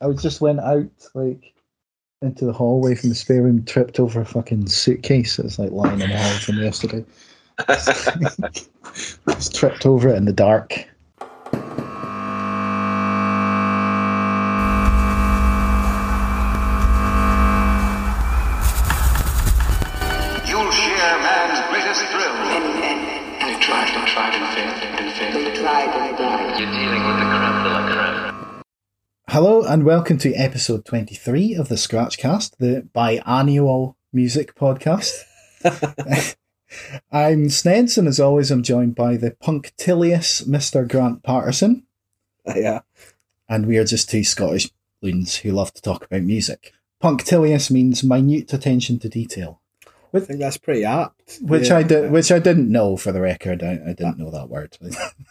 I just went out like into the hallway from the spare room, tripped over a fucking suitcase that's like lying in the hall from yesterday. just tripped over it in the dark. Hello and welcome to episode 23 of the Scratchcast, the biannual music podcast. I'm Snedds, and as always, I'm joined by the punctilious Mr. Grant Patterson, Yeah. and we are just two Scottish loons who love to talk about music. Punctilious means minute attention to detail, I think that's pretty apt. which Yeah. I did, which I didn't know for the record. I, I didn't know that word.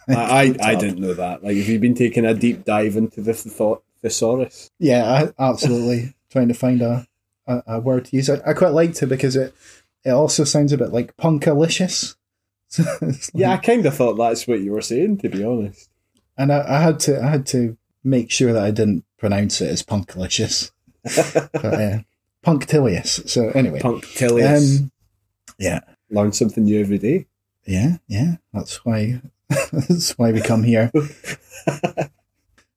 I, I, I didn't know that. Like, have you been taking a deep dive into this, the thought thesaurus? Yeah, I, absolutely. Trying to find a, a, a word to use. I, I quite liked it because it it also sounds a bit like punkalicious. So it's Yeah, I kind of thought that's what you were saying, to be honest. and I, I had to I had to make sure that I didn't pronounce it as punkalicious, but uh, punctilious. So anyway, Punctilious. um, yeah, Learn something new every day. yeah, yeah. That's why that's why we come here.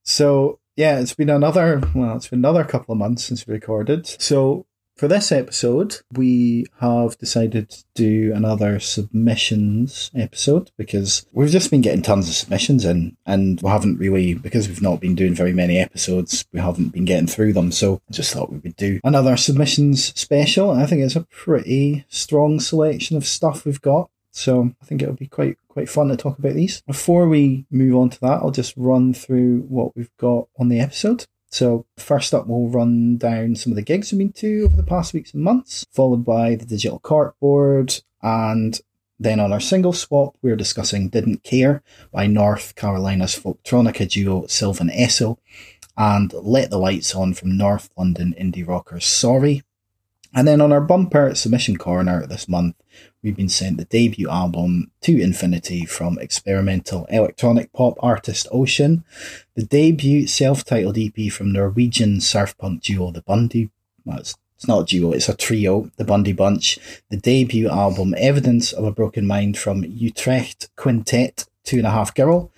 So yeah, it's been another well, it's been another couple of months since we recorded. So for this episode, we have decided to do another submissions episode because we've just been getting tons of submissions in and we haven't really because we've not been doing very many episodes, we haven't been getting through them. So I just thought we would do another submissions special. I think it's a pretty strong selection of stuff we've got. So I think it'll be quite quite fun to talk about these. Before we move on to that, I'll just run through what we've got on the episode. So first up, we'll run down some of the gigs we've been to over the past weeks and months, followed by the digital corkboard, and then on our single swap, we're discussing "Didn't Care" by North Carolina's folktronica duo Sylvan Esso, and "Let the Lights On" from North London indie rockers Sorry. And then on our bumper submission corner this month, we've been sent the debut album To Infinity from experimental electronic pop artist O-SHIN, the debut self-titled EP from Norwegian surf punk duo The Bundy. Well, it's, it's not a duo, it's a trio, The Bundy Bunch. The debut album Evidence of a Broken Mind from Utrecht Quintet Two and a Half Girl.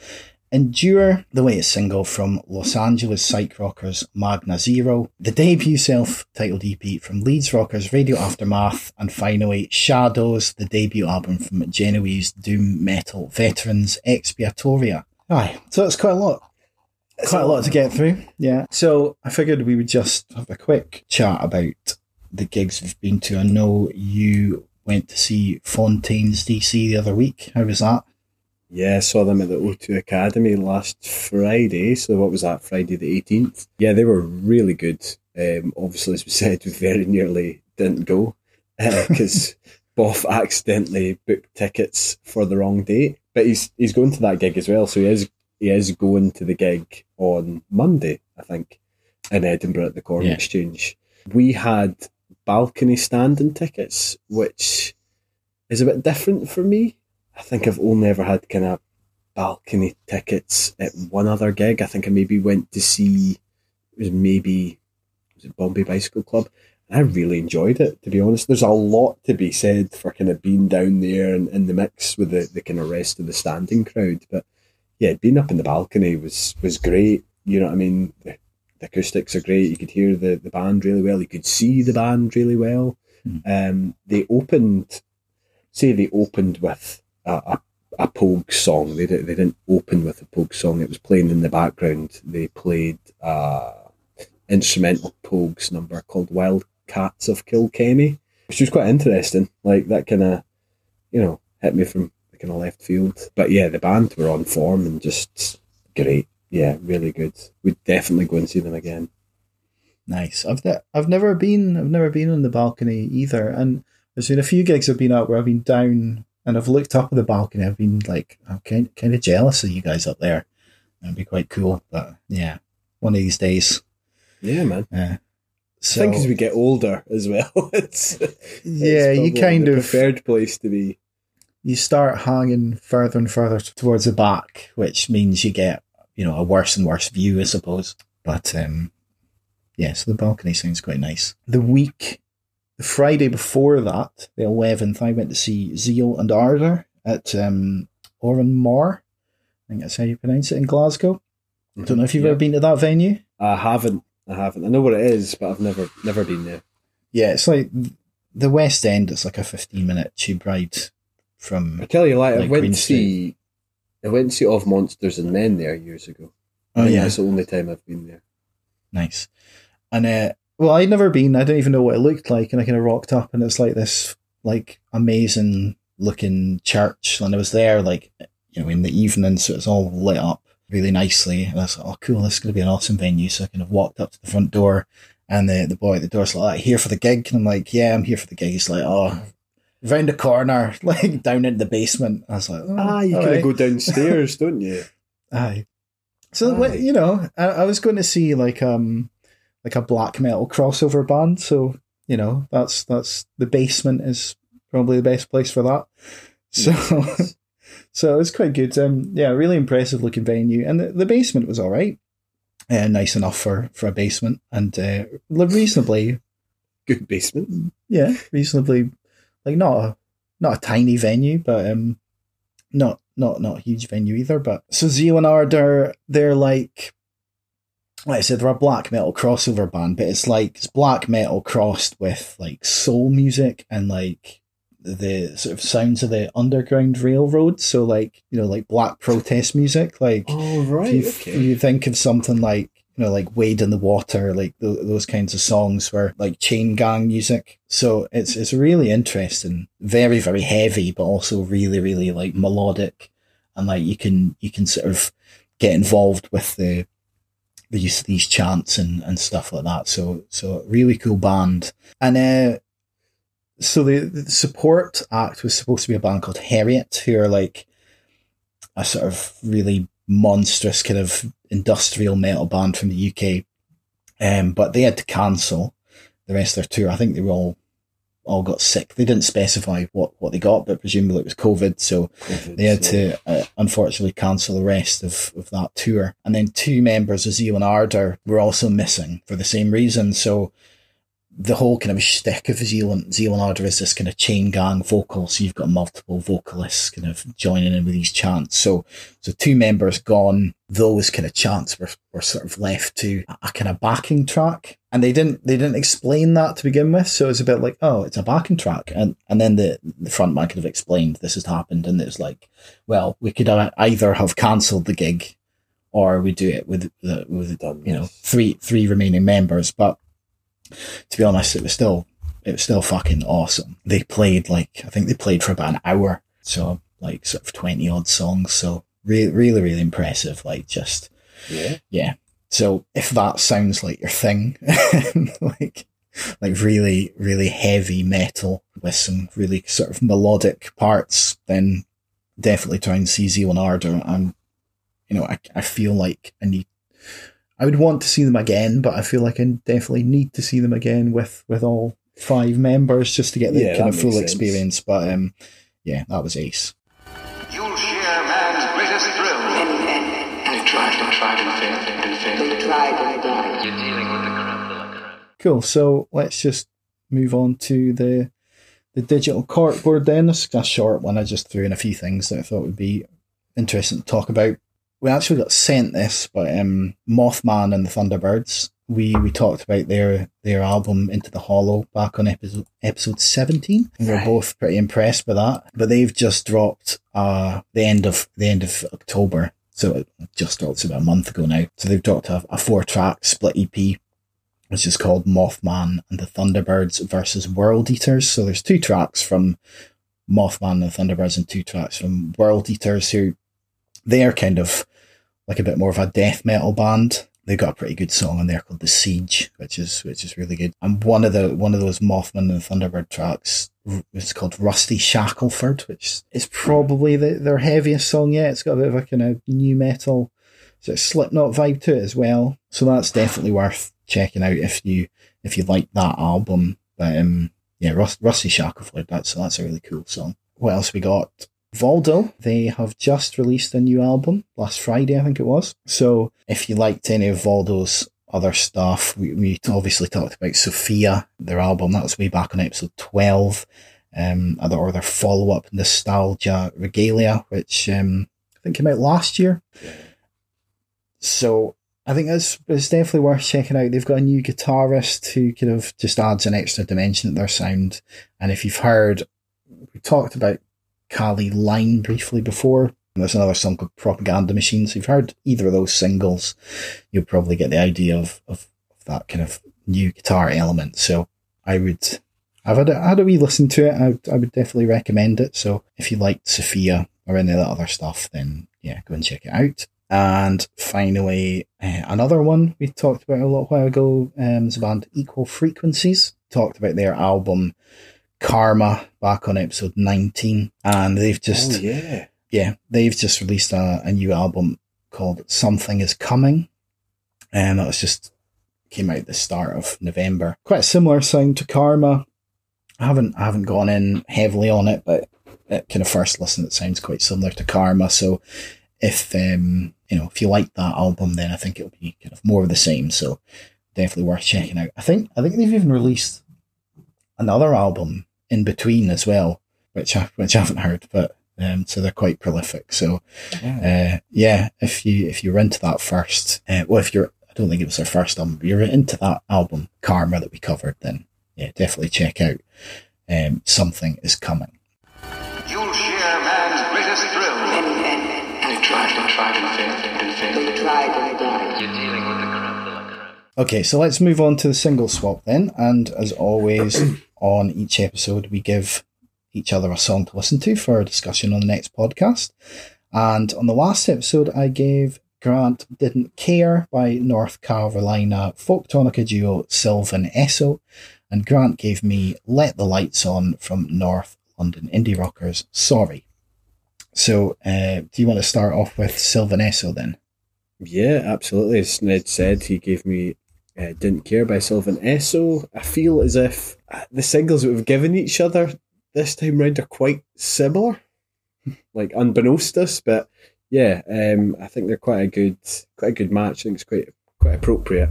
Endure, the latest single from Los Angeles psych rockers Magna Zero, the debut self-titled EP from Leeds rockers Radio Aftermath, and finally Shadows, the debut album from Genoese doom metal veterans Expiatoria. Aye, so that's quite a lot. Quite a lot to get through, yeah. So I figured we would just have a quick chat about the gigs we've been to. I know you went to see Fontaines D.C. the other week. How was that? Yeah, I saw them at the O2 Academy last Friday. So what was that? Friday the 18th. Yeah, they were really good. Um, obviously, as we said, we very nearly didn't go because Boff accidentally booked tickets for the wrong date. But he's he's going to that gig as well. So he is he is going to the gig on Monday, I think, in Edinburgh at the Corn Yeah. Exchange. We had balcony standing tickets, which is a bit different for me. I think I've only ever had kind of balcony tickets at one other gig. I think I maybe went to see it was maybe was it Bombay Bicycle Club. I really enjoyed it, to be honest. There's a lot to be said for kind of being down there and in the mix with the, the kind of rest of the standing crowd. But yeah, being up in the balcony was was great. You know what I mean? The, the acoustics are great. You could hear the, the band really well. You could see the band really well. Um, they opened, say they opened with a, a, a Pogue song. They, di- they didn't open with a Pogue song. It was playing in the background. They played uh, instrumental Pogues number called Wild Cats of Kilkenny, which was quite interesting. Like that kind of, you know, hit me from the kind of left field. But yeah, the band were on form and just great. Yeah, really good. We'd definitely go and see them again. Nice. I've ne- I've never been I've never been on the balcony either, and there's been a few gigs I've been at where I've been down and I've looked up at the balcony. I've been like I'm kind kind of jealous of you guys up there. It'd be quite cool, but yeah, one of these days. Yeah, man. Uh, I so think as we get older as well, it's yeah, it's you kind of preferred place to be. you start hanging further and further towards the back, which means you get you know a worse and worse view, I suppose. But um, yeah, so the balcony sounds quite nice. The week, the Friday before that, the 11th, I went to see Zeal and Ardor at um, Òran Mór. I think that's how you pronounce it in Glasgow. I don't know if you've Yeah. ever been to that venue. I haven't. I haven't. I know what it is, but I've never never been there. Yeah, it's like the West End. It's like a 15 minute tube ride from. I tell you, like, I went to see, I went to see Of Monsters and Men there years ago. Oh, yeah. that's the only time I've been there. Nice. And uh well I'd never been, I don't even know what it looked like, and I kinda rocked up and it's like this like amazing looking church and I was there like you know, in the evening, so it's all lit up really nicely. And I was like, Oh cool, this is gonna be an awesome venue. So I kind of walked up to the front door and the the boy at the door's like, here for the gig and I'm like, Yeah, I'm here for the gig. He's like, Oh round the corner, like down in the basement. I was like, oh, Ah, you kind right. of go downstairs, don't you? Aye. So Aye. you know, I, I was going to see like um like a black metal crossover band. So you know, that's that's the basement is probably the best place for that. So Nice. so it was quite good. Um, yeah, really impressive looking venue, and the, the basement was all right. Uh, nice enough for for a basement, and uh, reasonably Good basement. yeah, reasonably like not a not a tiny venue, but um not not not a huge venue either. But so Zeal and Ardor they're like like I said, they're a black metal crossover band, but it's like it's black metal crossed with like soul music and like the sort of sounds of the underground railroad. So like, you know, like black protest music. Like Oh right, you, okay. you think of something like you know like wade in the water like th- those kinds of songs were like chain gang music so it's it's really interesting very very heavy but also really really like melodic and like you can you can sort of get involved with the the use of these chants and and stuff like that so so really cool band and uh so the, the support act was supposed to be a band called Harriet, who are like a sort of really monstrous kind of industrial metal band from the UK. Um, but they had to cancel the rest of their tour. I think they were all all got sick. They didn't specify what, what they got, but presumably it was COVID. So they had to uh, unfortunately cancel the rest of, of that tour. And then two members of Zeal and Ardor were also missing for the same reason. So the whole kind of shtick of Zeal and, Zeal and Ardor is this kind of chain gang vocal. So you've got multiple vocalists kind of joining in with these chants. So, so two members gone. Those kind of chants were, were sort of left to a, a kind of backing track. And they didn't, they didn't explain that to begin with. So it's a bit like, oh, it's a backing track. And, and then the, the front man could have explained this has happened. And it's like, well, we could either have cancelled the gig or we do it with the, with, you know, three, three remaining members. But to be honest, it was still, it was still fucking awesome. They played like, I think they played for about an hour. So like sort of 20 odd songs. So really, really, really impressive. Like just, Yeah. yeah. So if that sounds like your thing, like, like really, really heavy metal with some really sort of melodic parts, then definitely try and see Zeal and Ardor. And, you know, I, I feel like I need, I would want to see them again, but I feel like I definitely need to see them again with, with all five members just to get the Yeah, kind of full sense. experience. But, um, yeah, that was ace. You'll share man's greatest thrill. They tried and tried and failed and failed. You're dealing with the creme de la creme. Cool. So let's just move on to the the digital corkboard then. This is a short one. I just threw in a few things that I thought would be interesting to talk about. We actually got sent this by um, Mothman and the Thunderbirds. We we talked about their their album Into the Hollow back on episode episode seventeen. And we're both pretty impressed by that. But they've just dropped uh the end of the end of October. So it just dropped about a month ago now. So they've dropped a, a four track split EP which is called Mothman and the Thunderbirds versus World Eaters. So there's two tracks from Mothman and the Thunderbirds and two tracks from World Eaters who they're kind of like a bit more of a death metal band. They've got a pretty good song on there called The Siege, which is which is really good. And one of the one of those Mothman and Thunderbird tracks it's called Rusty Shackleford, which is probably the, their heaviest song yet. It's got a bit of a kind of nu metal so it's Slipknot vibe to it as well. So that's definitely worth checking out if you if you like that album. But um, yeah, Rus- Rusty Shackleford, that's that's a really cool song. What else we got? Voldo, they have just released a new album last Friday, I think it was. So if you liked any of Voldo's other stuff. We, we obviously talked about Sophia, their album. That was way back on episode 12. Um, or their follow up, Nostalgia Regalia, which um, I think came out last year. So I think it's, it's definitely worth checking out. They've got a new guitarist who kind of just adds an extra dimension to their sound. And if you've heard, we talked about Kali Line briefly before. There's another song called Propaganda Machines. If you've heard either of those singles, you'll probably get the idea of, of, of that kind of new guitar element. So I would, I've had a, had a wee listen to it. I, I would definitely recommend it. So if you liked Sophia or any of that other stuff, then yeah, go and check it out. And finally, uh, another one we talked about a little while ago um, is the band Equal Frequencies. Talked about their album Karma back on episode 19. And they've just, oh, yeah. yeah, they've just released a, a new album called Something is Coming. And that was just came out the start of November. Quite a similar sound to Karma. I haven't I haven't gone in heavily on it, but at kind of first listen, it sounds quite similar to Karma. So if um, you know if you like that album, then I think it'll be kind of more of the same. So definitely worth checking out. I think I think they've even released another album in between as well, which I which I haven't heard, but um, so they're quite prolific. So uh, yeah, if you if you're into that first, uh, well, if you're I don't think it was their first album, but you're into that album Karma that we covered, then yeah, definitely check out. Um, something is coming. Okay, so let's move on to the single swap then. And as always, on each episode, we give each other a song to listen to for a discussion on the next podcast. And on the last episode, I gave Grant Didn't Care by North Carolina folktronica duo Sylvan Esso. And Grant gave me Let the Lights On from North London indie rockers Sorry. So, uh, do you want to start off with Sylvan Esso then? Yeah, absolutely. As Ned said, he gave me uh, Didn't Care by Sylvan Esso. I feel as if uh, the singles that we've given each other this time round are quite similar, like unbeknownst us. But yeah, um, I think they're quite a good, quite a good match. I think it's quite quite appropriate.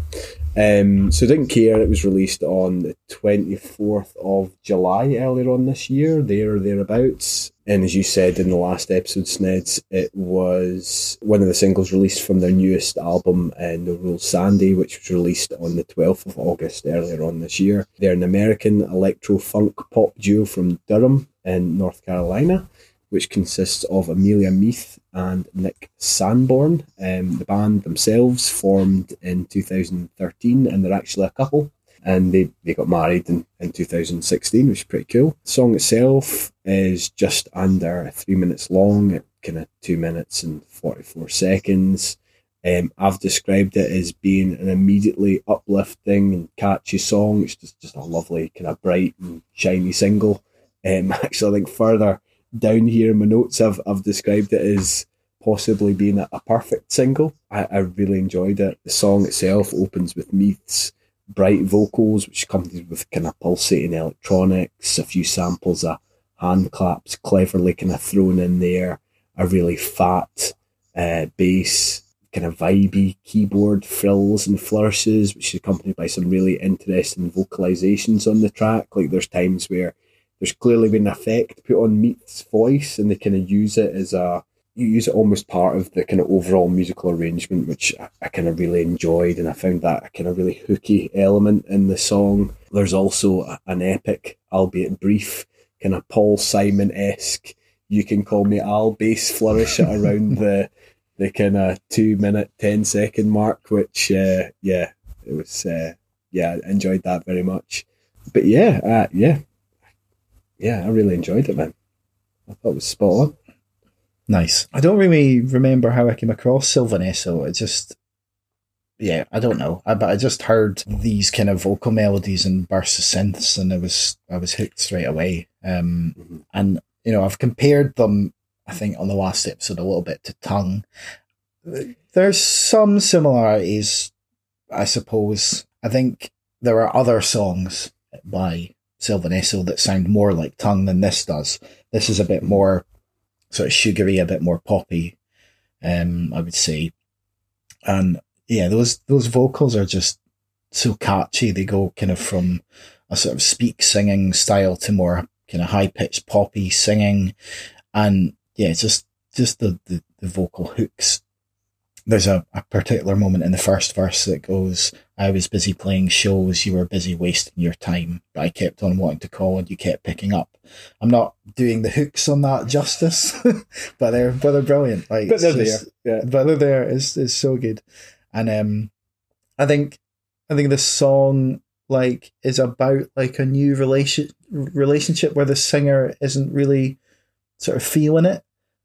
Um, so didn't care. It was released on the twenty fourth of July earlier on this year, there or thereabouts. And as you said in the last episode, Snedds, it was one of the singles released from their newest album, uh, No Rules Sandy, which was released on the 12th of August earlier on this year. They're an American electro funk pop duo from Durham in North Carolina, which consists of Amelia Meath and Nick Sanborn. Um, the band themselves formed in 2013, and they're actually a couple and they, they got married in, in 2016, which is pretty cool. The song itself is just under three minutes long, kind of two minutes and 44 seconds. Um, I've described it as being an immediately uplifting and catchy song. It's just, just a lovely, kind of bright and shiny single. Um, actually, I think further down here in my notes, I've, I've described it as possibly being a, a perfect single. I, I really enjoyed it. The song itself opens with Meath's bright vocals, which accompanied with kind of pulsating electronics, a few samples of hand claps cleverly kind of thrown in there, a really fat uh, bass, kind of vibey keyboard frills and flourishes, which is accompanied by some really interesting vocalizations on the track. Like there's times where there's clearly been an effect put on Meath's voice and they kind of use it as a you use it almost part of the kind of overall musical arrangement, which I, I kind of really enjoyed, and I found that a kind of really hooky element in the song. There's also a, an epic, albeit brief, kind of Paul Simon esque. You can call me Al bass flourish at around the the kind of two minute ten second mark, which uh, yeah, it was uh, yeah, I enjoyed that very much. But yeah, uh, yeah, yeah, I really enjoyed it, man. I thought it was spot on. Nice. I don't really remember how I came across Sylvan Esso. It just, yeah, I don't know. I, but I just heard these kind of vocal melodies and bursts of synths, and I was I was hooked straight away. Um, Mm-hmm. and you know, I've compared them. I think on the last episode a little bit to Tongue. There's some similarities, I suppose. I think there are other songs by Sylvan Esso that sound more like Tongue than this does. This is a bit more sort of sugary, a bit more poppy, um, I would say. And yeah, those those vocals are just so catchy. They go kind of from a sort of speak singing style to more kind of high pitched poppy singing, and yeah, just just the, the, the vocal hooks. There's a, a particular moment in the first verse that goes, I was busy playing shows, you were busy wasting your time, but I kept on wanting to call and you kept picking up. I'm not doing the hooks on that justice, but they're but they're brilliant. Like But they're just- there. Yeah. but they're there. It's it's so good, and um, I think I think this song like is about like a new relation relationship where the singer isn't really sort of feeling it.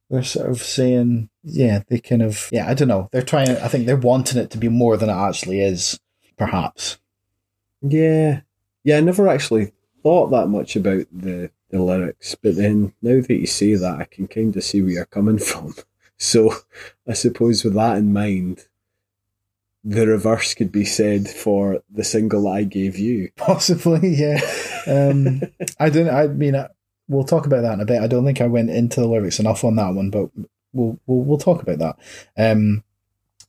They're sort of saying, yeah, they kind of, yeah, I don't know. They're trying. I think they're wanting it to be more than it actually is, perhaps. Yeah. Yeah, I never actually thought that much about the, the lyrics, but then now that you say that, I can kind of see where you're coming from. So I suppose with that in mind, the reverse could be said for the single I gave you. Possibly, yeah. Um, I don't. I mean, I, we'll talk about that in a bit. I don't think I went into the lyrics enough on that one, but we'll we'll we'll talk about that. Um,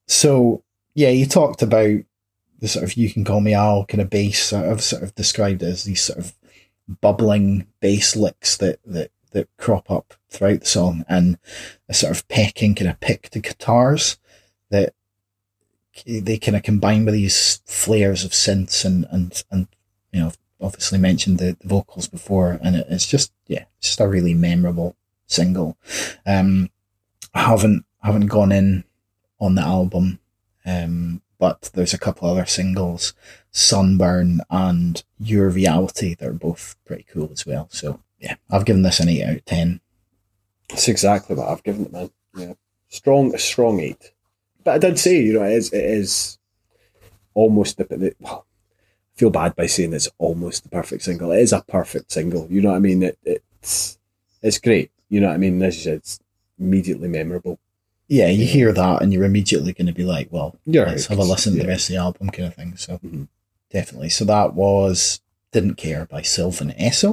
so yeah, you talked about the sort of "you can call me Al" kind of bass. I've sort of described it as these sort of bubbling bass licks that that that crop up throughout the song, and a sort of pecking kind of pick to guitars that they kind of combine with these flares of synths and and and you know obviously mentioned the, the vocals before and it, it's just yeah it's just a really memorable single um i haven't haven't gone in on the album um but there's a couple other singles sunburn and your reality they're both pretty cool as well so yeah i've given this an 8 out of 10 That's exactly what I've given it, man. Yeah. Strong, a strong eight. But I did say, you know, it is, it is almost the, well, feel bad by saying it's almost the perfect single. It is a perfect single. You know what I mean? It, it's, it's great. You know what I mean? As you said, it's immediately memorable. yeah you hear that and you're immediately going to be like well You're let's right, have a listen to yeah. the rest of the album kind of thing so Mhm. definitely so that was didn't care by sylvan esso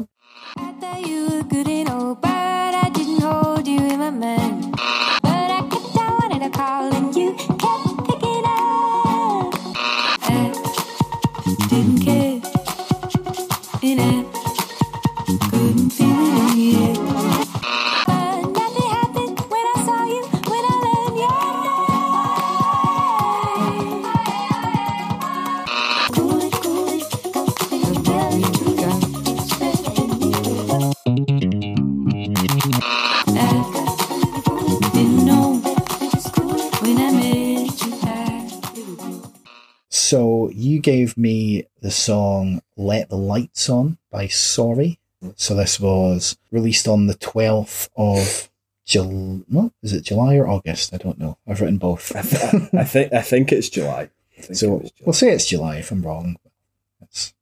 you gave me the song Let the Lights On by Sorry. So this was released on the 12th of July. No, is it July or August? I don't know. I've written both. I, th- I think, I think it's July. Think so it July. we'll say it's July if I'm wrong. It's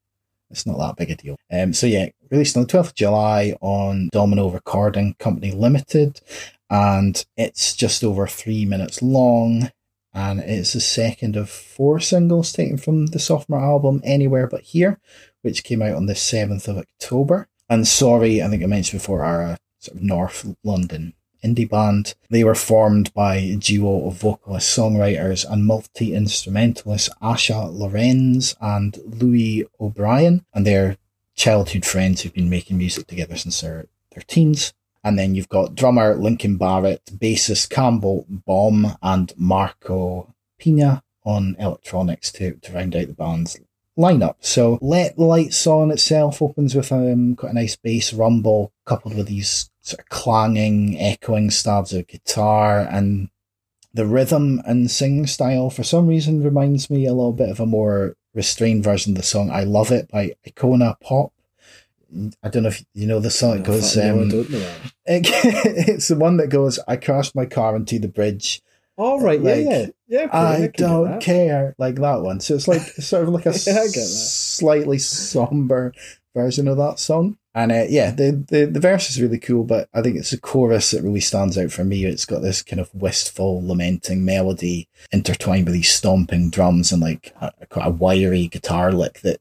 it's not that big a deal. Um, so yeah, released on the 12th of July on Domino Recording Company Limited, and it's just over three minutes long, and it's the second of four singles taken from the sophomore album Anywhere But Here, which came out on the 7th of October. And sorry, I think I mentioned before, are a sort of North London indie band. They were formed by a duo of vocalist songwriters and multi instrumentalists Asha Lorenz and Louis O'Brien, and they're childhood friends who've been making music together since their, their teens. And then you've got drummer Lincoln Barrett, bassist Campbell Baum, and Marco Pina on electronics to, to round out the band's lineup. So Let the Lights On itself opens with um, quite a nice bass rumble coupled with these sort of clanging, echoing stabs of guitar and the rhythm and singing style for some reason reminds me a little bit of a more restrained version of the song I Love It by Icona Pop. I don't know if you know the song. It goes, No, I um, don't know that. it, it's the one that goes, I crashed my car into the bridge. All right, Like, yeah, yeah, yeah. okay, I don't care, like that one. So it's like sort of like a Yeah, I slightly somber version of that song. And uh, yeah, the, the the verse is really cool, but I think it's the chorus that really stands out for me. It's got this kind of wistful, lamenting melody intertwined with these stomping drums and like a, a wiry guitar lick that,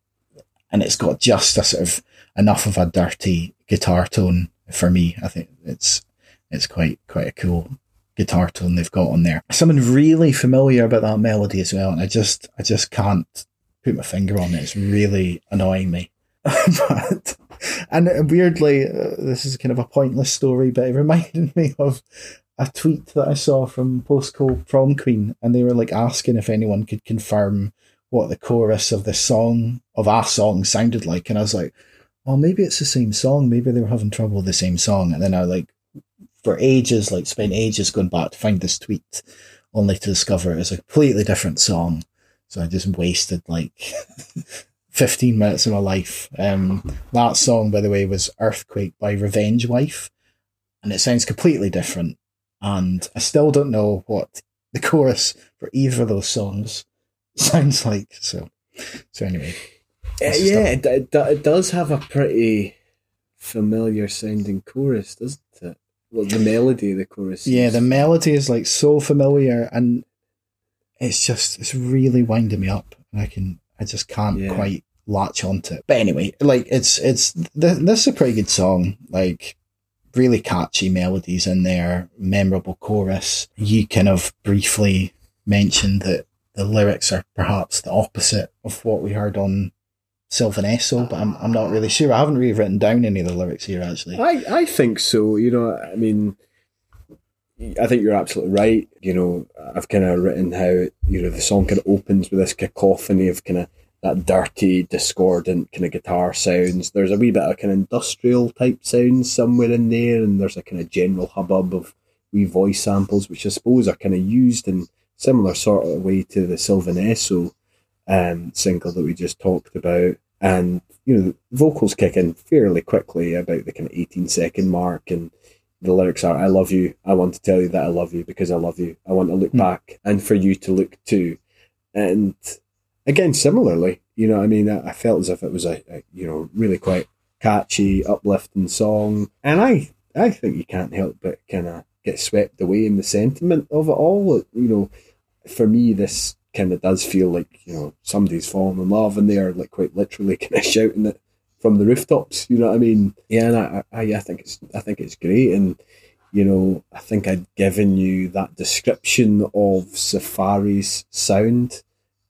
and it's got just a sort of enough of a dirty guitar tone for me. I think it's it's quite quite a cool guitar tone they've got on there. Something really familiar about that melody as well, and I just I just can't put my finger on it. It's really annoying me. but and weirdly, uh, this is kind of a pointless story, but it reminded me of a tweet that I saw from Post Coal Prom Queen, and they were like asking if anyone could confirm what the chorus of the song of our song sounded like, and I was like, "Oh, maybe it's the same song. Maybe they were having trouble with the same song." And then I like, for ages, like spent ages going back to find this tweet, only to discover it was a completely different song. So I just wasted like 15 minutes of my life. Um, that song, by the way, was Earthquake by Revenge Wife, and it sounds completely different. And I still don't know what the chorus for either of those songs sounds like. So, so anyway, Uh, yeah, it, it, it does have a pretty familiar sounding chorus, doesn't it? Well, the melody of the chorus. yeah, is- the melody is like so familiar, and it's just it's really winding me up, and I can I just can't Yeah. quite latch onto it. But anyway, like it's it's th- this is a pretty good song, like really catchy melodies in there, memorable chorus. You kind of briefly mentioned that the lyrics are perhaps the opposite of what we heard on Sylvan Esso, but I'm I'm not really sure. I haven't really written down any of the lyrics here actually. I, I think so. You know, I mean, I think you're absolutely right. You know, I've kind of written how you know the song kind of opens with this cacophony of kind of that dirty, discordant kind of guitar sounds. There's a wee bit of kind of industrial type sounds somewhere in there, and there's a kind of general hubbub of wee voice samples, which I suppose are kind of used in similar sort of way to the Sylvan Esso um, single that we just talked about. And, you know, vocals kick in fairly quickly about the kind of 18 second mark. And the lyrics are, I love you. I want to tell you that I love you because I love you. I want to look Hmm. back and for you to look too. And again, similarly, you know, I mean, I, I felt as if it was a, a, you know, really quite catchy, uplifting song. And I, I think you can't help but kind of get swept away in the sentiment of it all. You know, for me, this kind of does feel like you know somebody's fallen in love and they're like quite literally kind of shouting it from the rooftops. You know what I mean? Yeah, and I, I, I think it's I think it's great, and you know I think I'd given you that description of Safari's sound.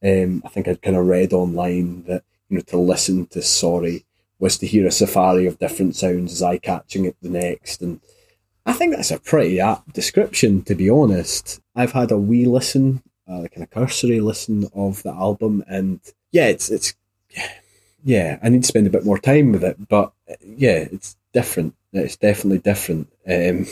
Um, I think I'd kind of read online that you know to listen to Sorry was to hear a safari of different sounds as I catching it the next and. I think that's a pretty apt description, to be honest. I've had a wee listen, uh, like a cursory listen of the album, and yeah, it's it's yeah. I need to spend a bit more time with it, but yeah, it's different. It's definitely different. Um,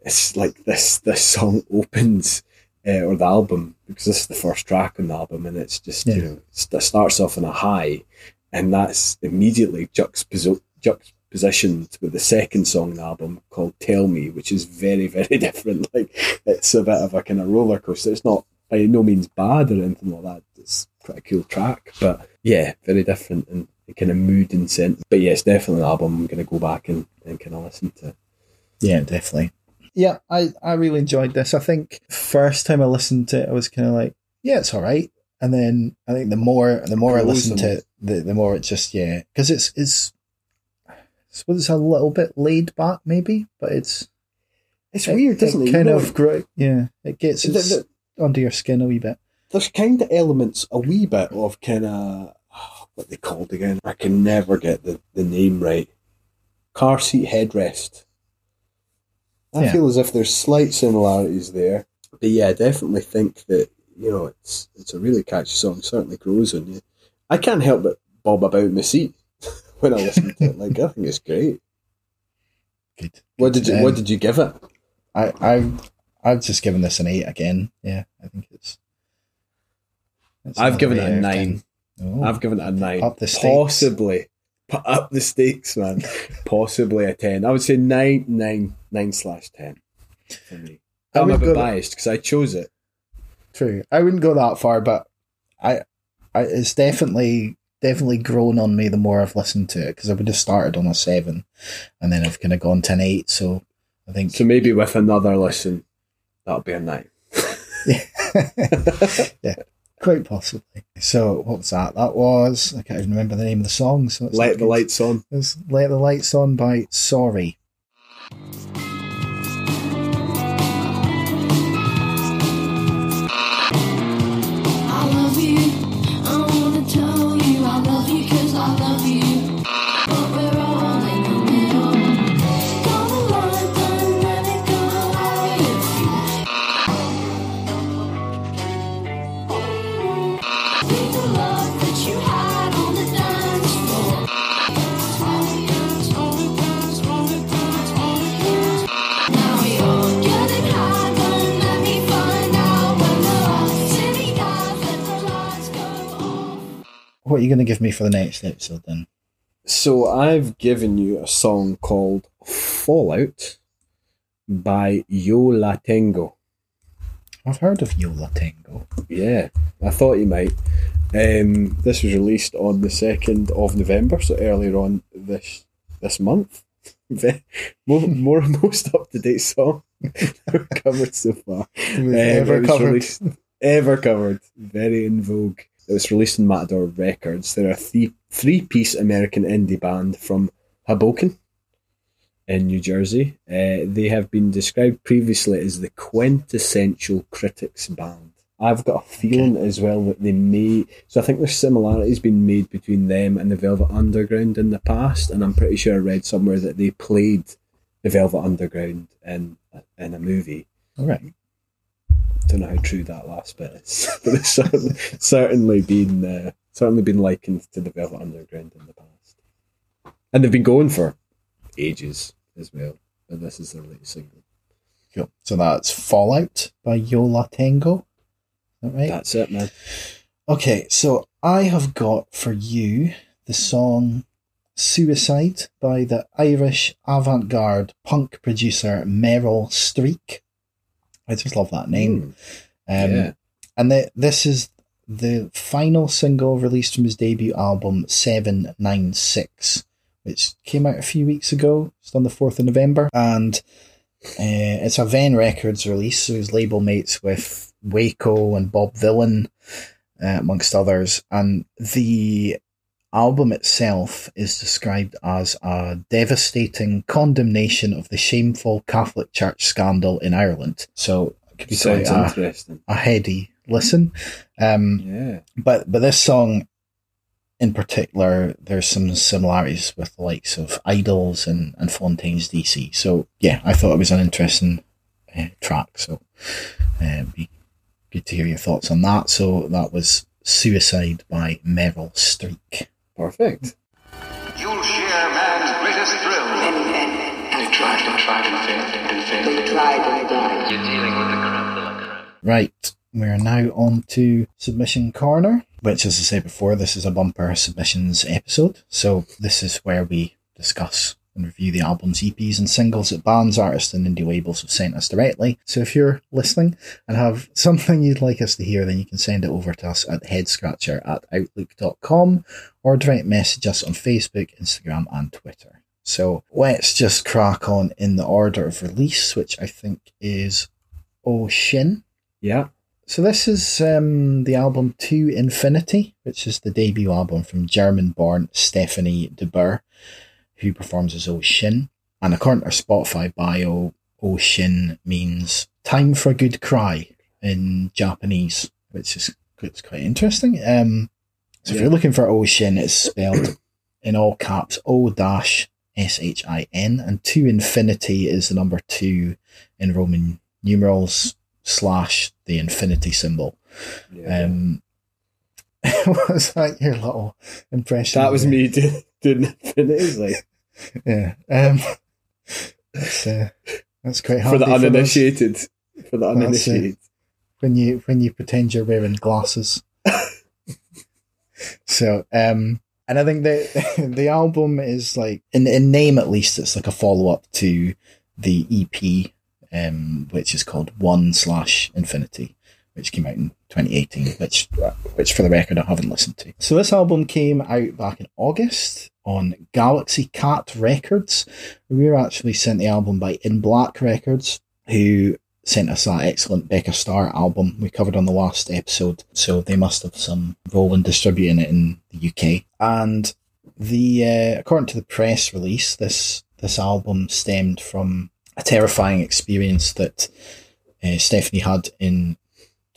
it's like this this song opens uh, or the album because this is the first track on the album, and it's just you know it starts off on a high, and that's immediately juxtaposed juxtapositioned with the second song on the album called "Tell Me," which is very very different. Like it's a bit of a kind of roller coaster. It's not by no means bad or anything like that. It's quite a cool track, but yeah, very different and kind of mood and scent. But yeah, it's definitely an album I'm going to go back and, and kind of listen to. Yeah, definitely. Yeah, I, I really enjoyed this. I think first time I listened to it, I was kind of like, yeah, it's all right. And then I think the more the more I listen on to it, the, the more it just yeah, because it's it's I suppose it's a little bit laid back maybe, but it's It's weird, isn't it? You Kind know, of great, yeah, it gets The- its the- under your skin a wee bit. there's kind of elements, a wee bit of kind of what they called again. I can never get the, the name right. Car seat headrest. I Yeah. feel as if there's slight similarities there, but yeah, I definitely think that you know it's it's a really catchy song. Certainly grows on you. I can't help but bob about in my seat when I listen to it. Like I think it's great. Good. What did you Um, What did you give it? I I've I've just given this an eight again. Yeah, I think it's. it's I've given it a nine. Oh. I've given it a nine. Up the stakes. Possibly. Put up the stakes, man. Possibly a 10. I would say 9, 9, 9 slash 10 for me. I'm a bit biased because I chose it. True. I wouldn't go that far, but I, I it's definitely definitely grown on me the more I've listened to it because I would have started on a seven, and then I've kind of gone to an eight. So I think So maybe with another listen, that'll be a 9. yeah, yeah. quite possibly. So what was that? That was I can't even remember the name of the song. So not the lights on. It was Let the Lights On by Sorry. What are you going to give me for the next episode then? So I've given you a song called Fallout by Yo La Tengo. I've heard of Yo La Tengo. Yeah, I thought you might. Um, this was released on the second of November, so earlier on this this month. More, more most up to date song covered so far. Um, ever covered. released- ever covered. Very in vogue. It was released on Matador Records. They're a three three piece American indie band from Hoboken in New Jersey. Uh, they have been described previously as the quintessential critics band. I've got a feeling as well that they may. So I think there's similarities being made between them and the Velvet Underground in the past, and I'm pretty sure I read somewhere that they played the Velvet Underground in in a movie All right. Don't know how true that last bit is, but it's certainly, certainly been uh, certainly been likened to the Velvet Underground in the past, and they've been going for ages as well. And this is their latest single. Cool. So that's Fallout by Yo La Tengo. That right? That's it, man. Okay, so I have got for you the song Suicide by the Irish avant garde punk producer Meryl Streek. I just love that name. Um, yeah. And the, this is the final single released from his debut album 796, which came out a few weeks ago. It's on the 4th of November. And uh, it's a Venn Records release, so his label mates with Waco and Bob Vylan, uh, amongst others. And the album itself is described as a devastating condemnation of the shameful Catholic Church scandal in Ireland. So it could be quite Sounds a, interesting. a heady listen. Um, Yeah. but but this song in particular, there's some similarities with the likes of IDLES and, and Fontaine's DC. So yeah, I thought it was an interesting uh, track. So uh, be good to hear your thoughts on that. So that was Suicide by Meryl Streek. Perfect. You'll share man's greatest thrill. They tried and tried and failed and failed. You're dealing with the creme de la creme. Right, we're now on to Submission Corner, which, as I said before, this is a bumper submissions episode. So, this is where we discuss and review the albums, EPs, and singles that bands, artists, and indie labels have sent us directly. So, if you're listening and have something you'd like us to hear, then you can send it over to us at headscratcher at outlook.com or direct message us on Facebook, Instagram, and Twitter. So, let's just crack on in the order of release, which I think is Oh Shin. Yeah. So this is um, the album To Infinity, which is the debut album from German-born Stephanie de Boer, who performs as Oh Shin. And according to Spotify bio, Oh Shin means time for a good cry in Japanese, which is it's quite interesting. Um, so if you're looking for Oh Shin, it's spelled in all caps O dash S H I N, and two Infinity is the number two in Roman numerals slash the infinity symbol. yeah. Um, was that your little impression? that was me doing, doing infinity. Like, Yeah. Um, that's, uh, that's quite for the uninitiated. For the That's it. uninitiated. when you when you pretend you're wearing glasses. so, um, and I think the the album is like in in name at least, it's like a follow up to the EP, um, which is called One Slash Infinity, which came out in 2018. Which which for the record I haven't listened to. So this album came out back in August on Galaxy Cat Records. We were actually sent the album by In Black Records, who sent us that excellent Becca Star album we covered on the last episode. So they must have some role in distributing it in the UK. And the uh, according to the press release, this this album stemmed from a terrifying experience that uh, Stephanie had in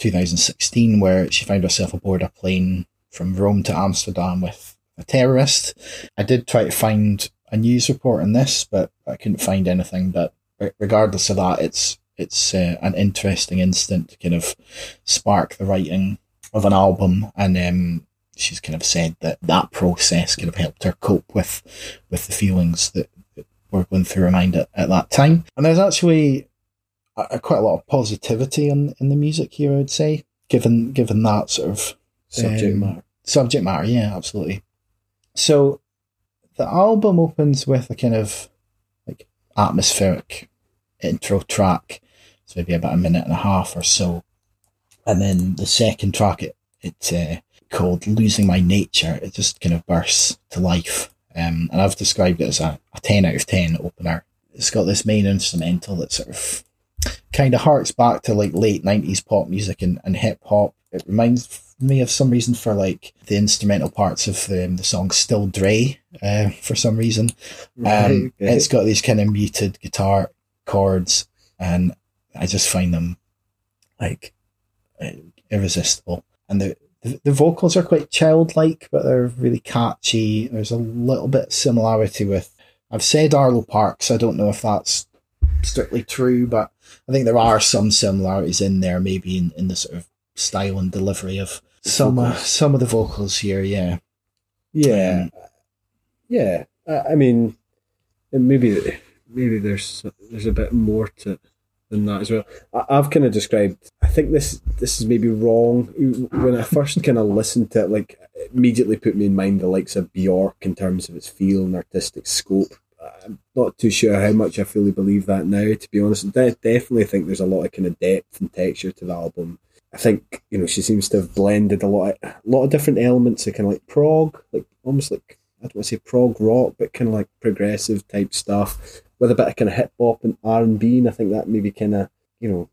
2016, where she found herself aboard a plane from Rome to Amsterdam with a terrorist. I did try to find a news report on this, but I couldn't find anything. But regardless of that, it's it's uh, an interesting incident to kind of spark the writing of an album, and um, she's kind of said that that process kind of helped her cope with with the feelings that, were going through her mind at, at that time. And there's actually a, quite a lot of positivity in in the music here, I would say, given given that sort of Subject um, matter. subject matter. Yeah, absolutely. So the album opens with a kind of like atmospheric intro track. It's maybe about a minute and a half or so, and then the second track, it it uh, called "Losing My Nature." It just kind of bursts to life, um, and I've described it as a, a ten out of ten opener. It's got this main instrumental that sort of kind of harks back to like late nineties pop music and, and hip hop. It reminds me of some reason for like the instrumental parts of um, the song "Still Dre" uh, for some reason. Um, okay. It's got these kind of muted guitar chords, and I just find them like uh, irresistible. And the, the the vocals are quite childlike, but they're really catchy. There's a little bit of similarity with. I've said Arlo Parks. I don't know if that's strictly true, but I think there are some similarities in there, maybe in, in the sort of style and delivery of some uh, some of the vocals here. Yeah, Yeah, yeah. I, I mean, maybe maybe there's there's a bit more to it than that as well. I, I've kind of described. I think this this is maybe wrong. When I first kind of listened to it, like it immediately put me in mind the likes of Bjork in terms of its feel and artistic scope. I'm not too sure how much I fully believe that now. To be honest, I de- definitely think there's a lot of kind of depth and texture to the album. I think you know she seems to have blended a lot, of, a lot of different elements of kind of like prog, like almost like I don't want to say prog rock, but kind of like progressive type stuff with a bit of kind of hip hop and R and B. And I think that maybe kind of you know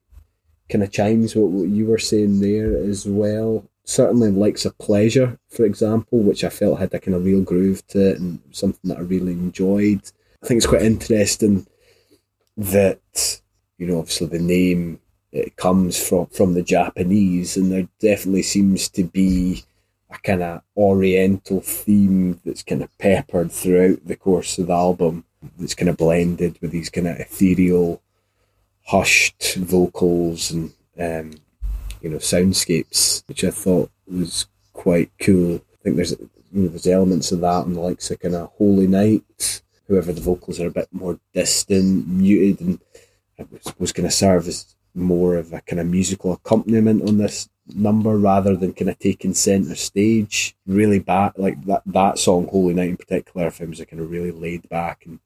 kind of chimes what you were saying there as well. Certainly, likes a pleasure, for example, which I felt had a kind of real groove to it and something that I really enjoyed. I think it's quite interesting that you know obviously the name it comes from from the Japanese, and there definitely seems to be a kind of Oriental theme that's kind of peppered throughout the course of the album. That's kind of blended with these kind of ethereal, hushed vocals and um, you know soundscapes, which I thought was quite cool. I think there's you know, there's elements of that and the likes of kind of Holy Night. However, the vocals are a bit more distant, muted, and I was, going to serve as more of a kind of musical accompaniment on this number rather than kind of taking centre stage. Really back like that that song, Holy Night in particular, I found was a kind of really laid back and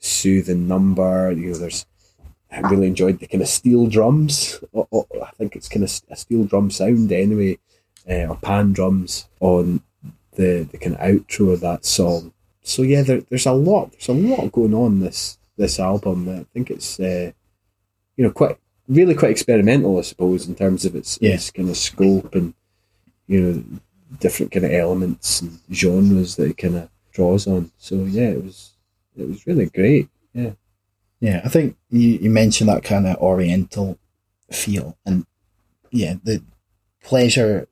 soothing number. You know, there's I really enjoyed the kind of steel drums. Oh, oh, I think it's kind of a steel drum sound anyway, uh, or pan drums on the the kind of outro of that song. So yeah, there, there's a lot. There's a lot going on this this album. I think it's uh, you know quite really quite experimental, I suppose, in terms of its, Yeah. its kind of scope and you know different kind of elements and genres that it kind of draws on. So yeah, it was it was really great. Yeah, Yeah, I think you, you mentioned that kind of Oriental feel, and yeah, the pleasure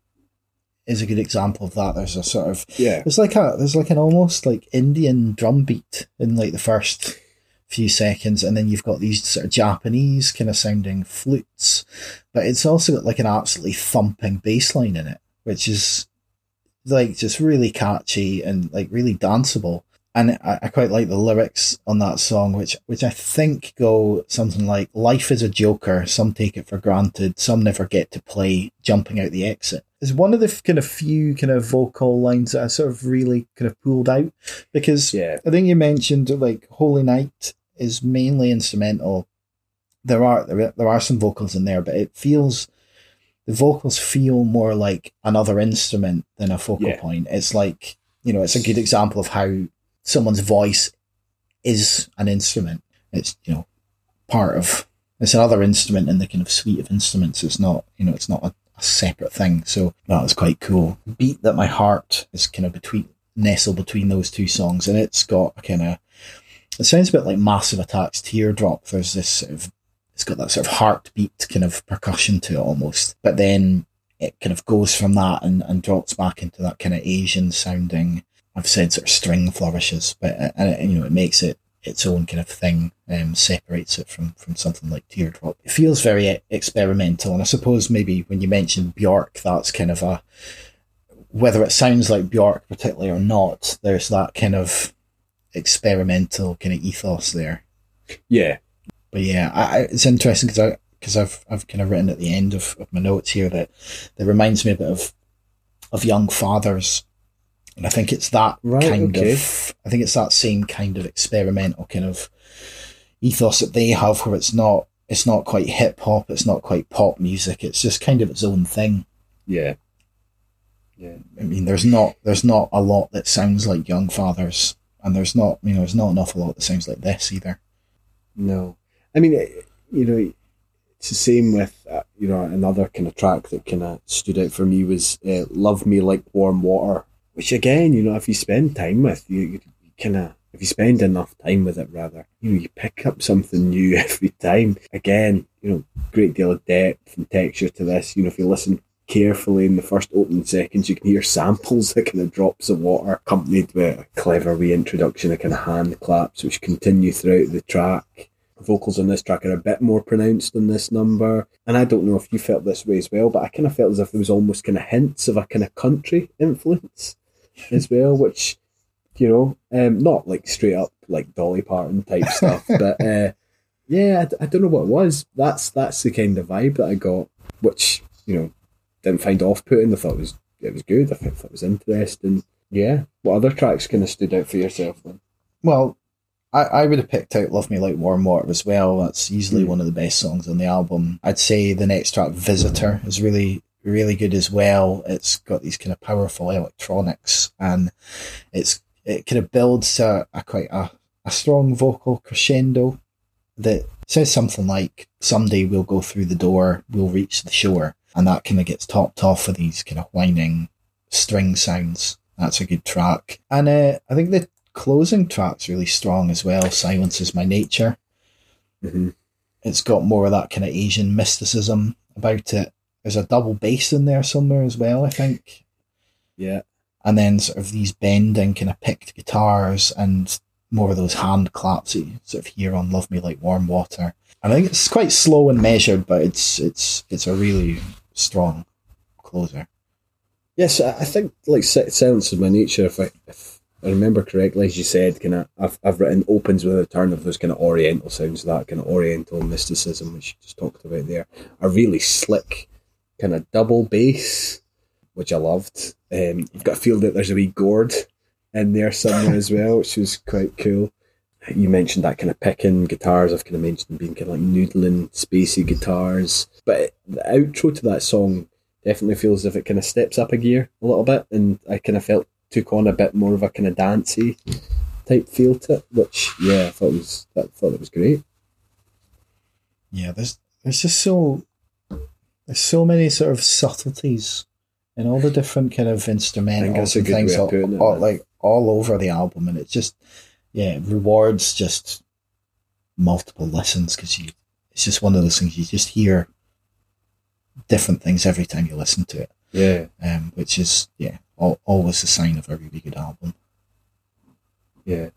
is a good example of that. There's a sort of yeah, there's like a there's like an almost like Indian drum beat in like the first few seconds, and then you've got these sort of Japanese kind of sounding flutes, but it's also got like an absolutely thumping bass line in it, which is like just really catchy and like really danceable. And I, I quite like the lyrics on that song, which which I think go something like "Life is a joker. Some take it for granted. Some never get to play. Jumping out the exit." Is one of the kind of few kind of vocal lines that I sort of really kind of pulled out because yeah, I think you mentioned like Holy Night is mainly instrumental. There are there, there are some vocals in there, but it feels the vocals feel more like another instrument than a focal Yeah. point. It's like you know, it's a good example of how someone's voice is an instrument. It's you know part of it's another instrument in the kind of suite of instruments. It's not you know it's not a, a separate thing. So that was quite cool. Beat that my heart is kind of between nestled between those two songs, and it's got a kind of it sounds a bit like Massive Attack's Teardrop. There's this sort of it's got that sort of heartbeat kind of percussion to it almost, but then it kind of goes from that and, and drops back into that kind of Asian sounding I've said sort of string flourishes, but uh, and you know it makes it its own kind of thing, um, separates it from from something like Teardrop. It feels very e- experimental, and I suppose maybe when you mention Bjork, that's kind of a whether it sounds like Bjork particularly or not. There's that kind of experimental kind of ethos there. Yeah, But yeah, I, I, it's interesting because I because I've I've kind of written at the end of, of my notes here that that reminds me a bit of of young fathers, and I think it's that Right, kind okay. of I think it's that same kind of experimental kind of ethos that they have, where it's not it's not quite hip hop, it's not quite pop music, it's just kind of its own thing. yeah, yeah. I mean, there's not there's not a lot that sounds like Young Fathers, and there's not you know there's not an awful lot that sounds like this either. No, I mean, you know, it's the same with uh, you know another kind of track that kind of stood out for me was uh, "Love Me Like Warm Water," which again, you know, if you spend time with you, you kind of if you spend enough time with it, rather, you know, you pick up something new every time. Again, you know, great deal of depth and texture to this. You know, if you listen carefully in the first opening seconds, you can hear samples of kind of drops of water accompanied with a clever reintroduction of kind of hand claps, which continue throughout the track. Vocals on this track are a bit more pronounced on this number. And I don't know if you felt this way as well, but I kind of felt as if there was almost kind of hints of a kind of country influence as well, which, you know, um, not like straight up like Dolly Parton type stuff, but uh, yeah, I don't know what it was. That's that's the kind of vibe that I got, which you know didn't find off putting. I thought it was it was good. I thought it was interesting. Yeah. What other tracks kind of stood out for yourself then? Well, I, I would have picked out Love Me Like Warm Water as well. That's easily Hmm. one of the best songs on the album. I'd say the next track, Visitor, is really, really good as well. It's got these kind of powerful electronics and it's it kind of builds to a quite a, a strong vocal crescendo that says something like, Someday we'll go through the door, we'll reach the shore. And that kind of gets topped off with these kind of whining string sounds. That's a good track. And uh, I think the closing track's really strong as well. Silence is my nature. Mm-hmm. It's got more of that kind of Asian mysticism about it. There's a double bass in there somewhere as well, I think. Yeah. And then sort of these bending kind of picked guitars and more of those hand claps that you sort of hear on Love Me Like Warm Water. And I think it's quite slow and measured, but it's it's it's a really strong closer. Yes, I think like Si- Silence is my nature. If I if I remember correctly, as you said, kind of I've I've written opens with a turn of those kind of Oriental sounds, that kind of Oriental mysticism, which you just talked about there, a really slick kind of double bass, which I loved. Um, you've got to feel that there's a wee gourd in there somewhere as well, which was quite cool. You mentioned that kind of picking guitars. I've kind of mentioned being kind of like noodling, spacey guitars. But the outro to that song definitely feels as if it kind of steps up a gear a little bit, and I kind of felt took on a bit more of a kind of dancey type feel to it, which yeah, I thought was I thought it was great. Yeah, there's there's just so there's so many sort of subtleties in all the different kind of instrumentals and things all, it, all- like all over the album, and it just yeah rewards just multiple listens because you it's just one of those things you just hear different things every time you listen to it, Yeah, um, which is yeah al- always a sign of a really good album. yeah.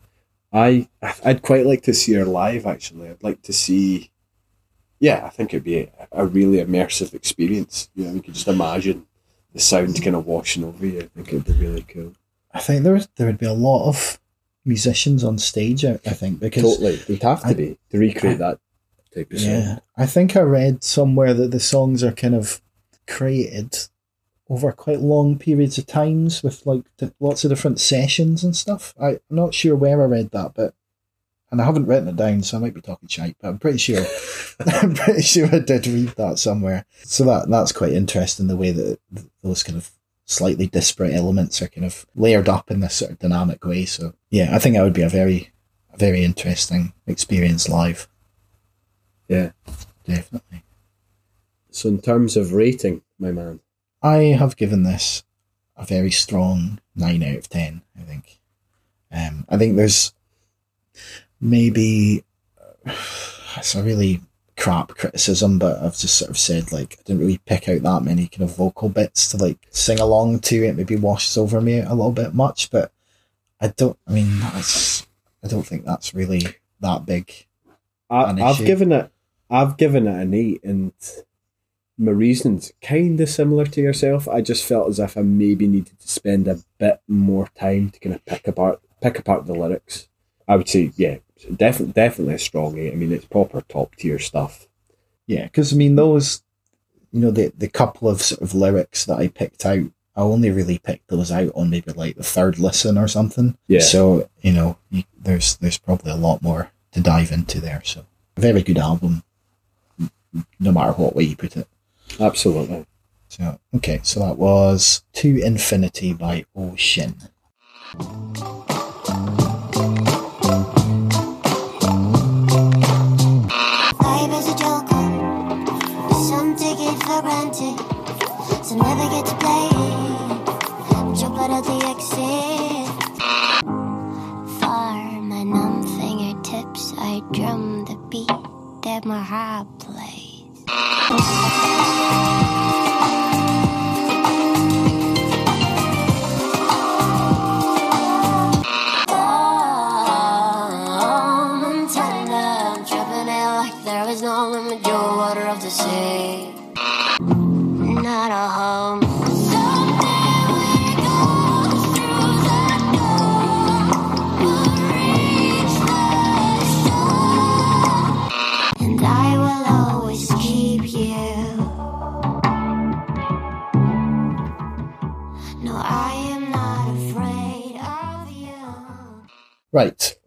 I I'd quite like to see her live. Actually, I'd like to see. Yeah, I think it'd be a, a really immersive experience. You know, you could just imagine the sound kind of washing over you. I think it'd be really cool. I think there there would be a lot of musicians on stage. I, I think because Totally, there'd have to I- be to recreate that type of Yeah. I think I read somewhere that the songs are kind of created over quite long periods of times with like lots of different sessions and stuff. I, I'm not sure where I read that, but and I haven't written it down, so I might be talking shite, but I'm pretty sure I'm pretty sure I did read that somewhere. So that that's quite interesting the way that those kind of slightly disparate elements are kind of layered up in this sort of dynamic way. So yeah, I think that would be a very a very interesting experience live. Yeah. Definitely. So in terms of rating, my man, I have given this a very strong nine out of ten. I think. Um, I think there's maybe uh, it's a really crap criticism, but I've just sort of said like I didn't really pick out that many kind of vocal bits to like sing along to. It maybe washes over me a little bit much, but I don't. I mean, that's. I don't think that's really that big. I, I've given it, I've given it an eight, and my reasons kind of similar to yourself. I just felt as if I maybe needed to spend a bit more time to kind of pick apart, pick apart the lyrics. I would say, yeah, definitely, definitely a strong eight. I mean, it's proper top tier stuff. Yeah, because I mean those, you know, the the couple of sort of lyrics that I picked out, I only really picked those out on maybe like the third listen or something. Yeah. So you know, you, there's there's probably a lot more to dive into there. So very good album, no matter what way you put it. Absolutely. So okay, so that was To Infinity by O-SHIN. Take it for granted. So never get to play. Jump out of the exit. Far my numb fingertips. I drum the beat that my heart plays.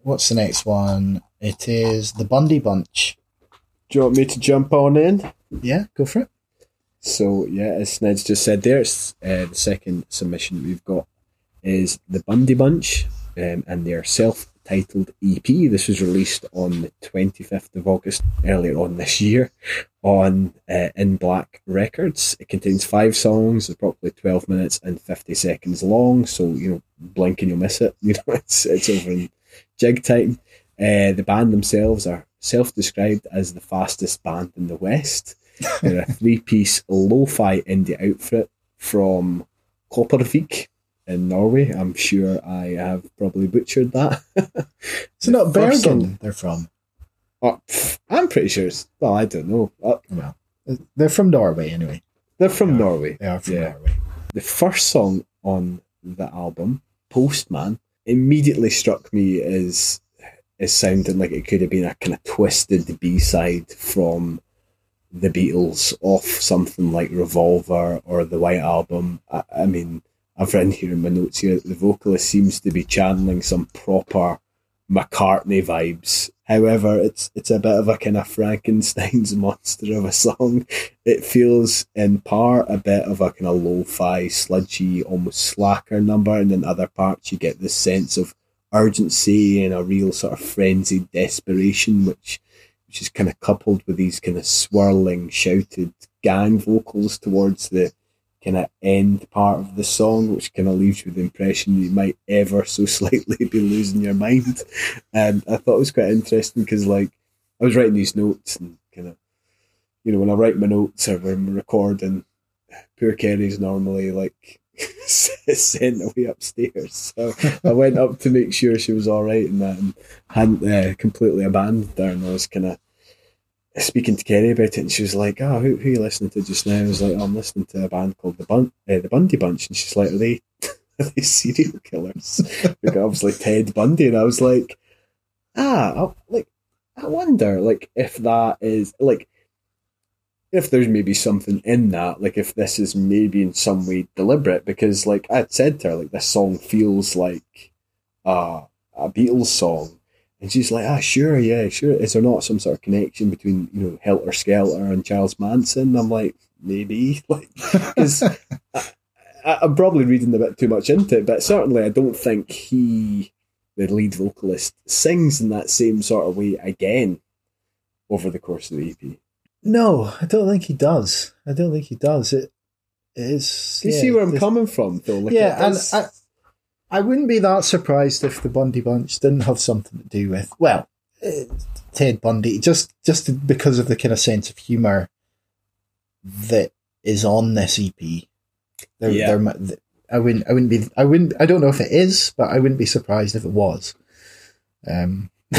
What's the next one? It is the Bundy Bunch. Do you want me to jump on in? Yeah, go for it. So yeah, as Snedds just said there, it's, uh, the second submission that we've got is the Bundy Bunch um, and their self-titled EP. This was released on the 25th of August earlier on this year on uh, In Black Records. It contains five songs, they're probably 12 minutes and 50 seconds long. So you know, blink and you'll miss it. You know, it's it's over in jig time. Uh, the band themselves are self-described as the fastest band in the West. They're a three-piece lo-fi indie outfit from Kopervik in Norway. I'm sure I have probably butchered that. It's not Bergen they're from. Oh, pff, I'm pretty sure. It's, well, I don't know. Uh, Well, they're from Norway anyway. they're from Yeah. Norway. They are from Yeah. Norway. The first song on the album, Postman, immediately struck me as as sounding like it could have been a kind of twisted B side from the Beatles off something like Revolver or the White Album. I, I mean, I've written here in my notes here the vocalist seems to be channeling some proper McCartney vibes. However, it's it's a bit of a kind of Frankenstein's monster of a song. It feels in part a bit of a kind of lo-fi, sludgy, almost slacker number, and in other parts you get this sense of urgency and a real sort of frenzied desperation, which which is kind of coupled with these kind of swirling, shouted gang vocals towards the kind of end part of the song, which kind of leaves you with the impression you might ever so slightly be losing your mind. And I thought it was quite interesting because, like, I was writing these notes and kind of, you know, when I write my notes or when I'm recording, poor Kerry's normally like sent away upstairs. So I went up to make sure she was all right and that, and hadn't uh, completely abandoned her. And I was kind of speaking to Kerry about it, and she was like, "Oh, who, who are you listening to just now?" I was like, oh, "I'm listening to a band called the Bun- uh, the Bundy Bunch," and she's like, "Are they are they serial killers?" like obviously Ted Bundy, and I was like, "Ah, I, like I wonder, like if that is like." If there's maybe something in that, like if this is maybe in some way deliberate, because like I'd said to her, like this song feels like uh, a Beatles song, and she's like, ah, sure, yeah, sure. Is there not some sort of connection between, you know, Helter Skelter and Charles Manson? I'm like, maybe. Like, because I'm probably reading a bit too much into it, but certainly I don't think he, the lead vocalist, sings in that same sort of way again over the course of the EP. No, I don't think he does. I don't think he does. It is. Do you yeah, see where I'm coming from, though? Like, yeah, it and I, I wouldn't be that surprised if the Bundy Bunch didn't have something to do with well, uh, Ted Bundy, just just because of the kind of sense of humor that is on this EP. Yeah. I wouldn't I wouldn't be I wouldn't I don't know if it is, but I wouldn't be surprised if it was. Um,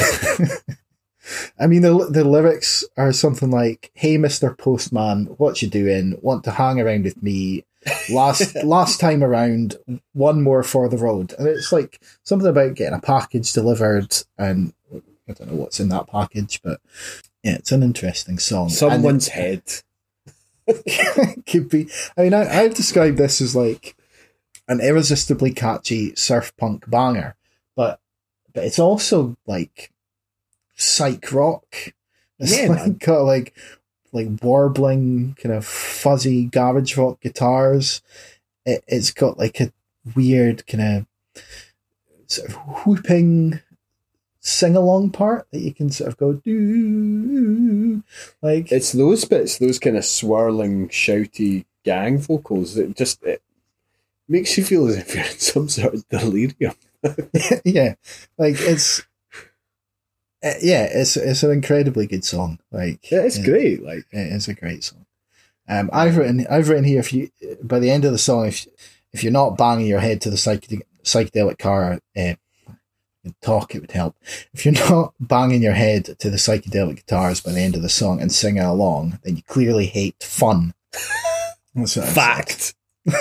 I mean the the lyrics are something like, "Hey, Mister Postman, what you doing? Want to hang around with me? Last last time around, one more for the road." And it's like something about getting a package delivered, and I don't know what's in that package, but yeah, it's an interesting song. Someone's head. could be. I mean, I, I've described this as like an irresistibly catchy surf punk banger, but but it's also like psych rock. It's Yeah, like got like like warbling kind of fuzzy garage rock guitars. It, it's got like a weird kind of sort of whooping sing along part that you can sort of go do like It's those bits, those kind of swirling, shouty gang vocals that just it makes you feel as if you're in some sort of delirium. yeah, like it's uh, yeah, it's it's an incredibly good song. Like Yeah, it's it- great. Like It is a great song. Um, I've written I've written here if you by the end of the song if if you're not banging your head to the psychedelic psychedelic car uh, talk it would help. If you're not banging your head to the psychedelic guitars by the end of the song and singing along, then you clearly hate fun. Fact.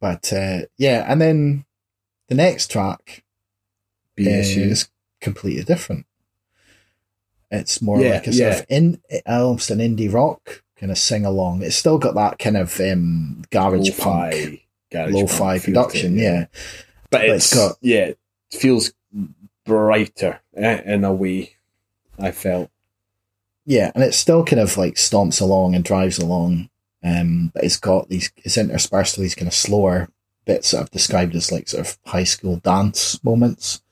But uh, yeah, and then the next track BSU. is completely different. It's more Yeah, like a sort of in almost an indie rock kind of sing along. It's still got that kind of um, garage punk, Lo-fi, garage lo-fi punk to it, production. yeah. but But it's it's got- yeah, it feels brighter eh, in a way. I felt yeah, and it still kind of like stomps along and drives along. Um, but it's got these. It's interspersed with these kind of slower bits that I've described as like sort of high school dance moments.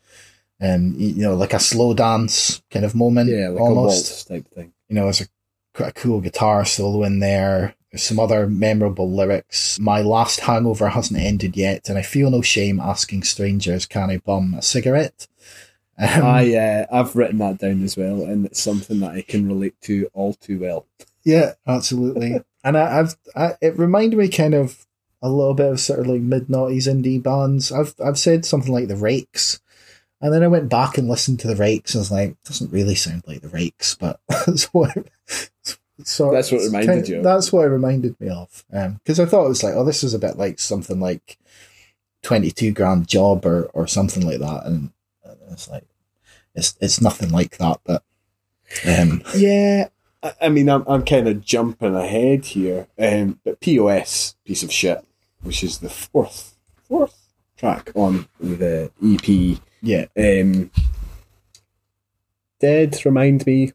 Um, you, know, like a slow dance kind of moment. yeah, like almost. a waltz type thing. you know, there's a quite a cool guitar solo in there. There's some other memorable lyrics. My last hangover hasn't ended yet, and I feel no shame asking strangers, can I bum a cigarette? Um, I uh, I've written that down as well, and it's something that I can relate to all too well. yeah, absolutely. and I, I've I, it reminded me kind of a little bit of sort of like mid noughties indie bands. I've I've said something like the Rakes, and then I went back and listened to the Rakes. and I was like, it doesn't really sound like the Rakes, but that's what. So That's what reminded kind- you. That's what it reminded me of. Because I thought it was like, oh, this is a bit like something like twenty two grand job or or something like that, and and it's like it's it's nothing like that. But um, Yeah, I, I mean, I'm I'm kind of jumping ahead here, um, but POS piece of shit, which is the fourth fourth track on the EP. Yeah, Um, Dead remind me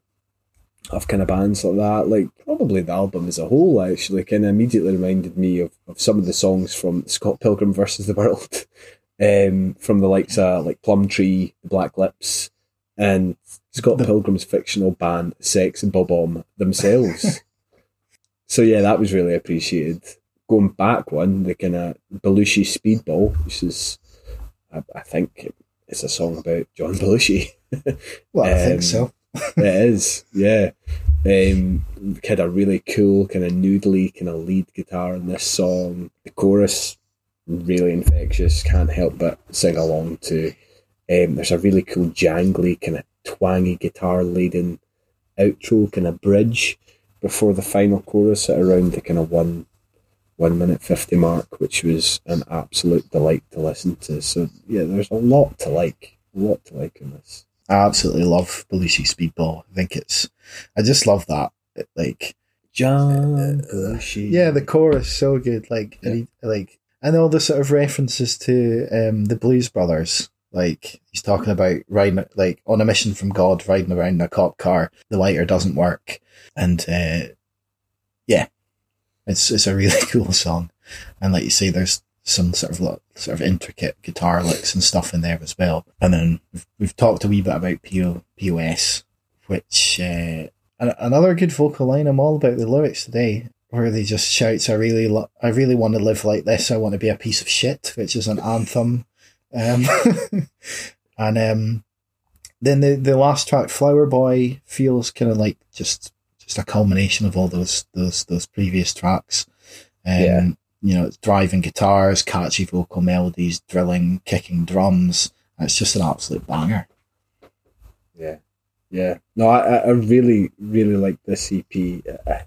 of kind of bands like that. Like probably the album as a whole actually kind of immediately reminded me of, of some of the songs from Scott Pilgrim versus the World, um, from the likes of like Plumtree, The Black Lips, and Scott The- Pilgrim's fictional band Sex and Bob-omb themselves. so yeah, that was really appreciated. Going back one, the kind of Belushi Speedball, which is, I, I think it's a song about John Belushi. well, I Um, think so. it is, yeah. Um, had a really cool kind of noodly kind of lead guitar in this song. The chorus really infectious. Can't help but sing along to. Um, there's a really cool jangly kind of twangy guitar laden outro kind of bridge before the final chorus at around the kind of one one minute fifty mark, which was an absolute delight to listen to. So yeah, there's a lot to like, a lot to like in this. I absolutely love Belushi Speedball. I think it's, I just love that. It, like, John Belushi. yeah, the chorus so good. Like, and he, like, and all the sort of references to um the Blues Brothers. Like he's talking about riding, like on a mission from God, riding around in a cop car. The lighter doesn't work, and uh, yeah, it's it's a really cool song. And like you say, there's some sort of lo- sort of intricate guitar licks and stuff in there as well. And then we've, we've talked a wee bit about PO, POS, which uh, another good vocal line. I'm all about the lyrics today, where they just shouts, "I really, lo- I really want to live like this. I want to be a piece of shit," which is an anthem. Um, and um, then the the last track, "Flower Boy," feels kind of like just just a culmination of all those those those previous tracks. Um, Yeah. you know, it's driving guitars, catchy vocal melodies, drilling, kicking drums. It's just an absolute banger. Yeah, yeah. No, I, I- really, really like this EP. I,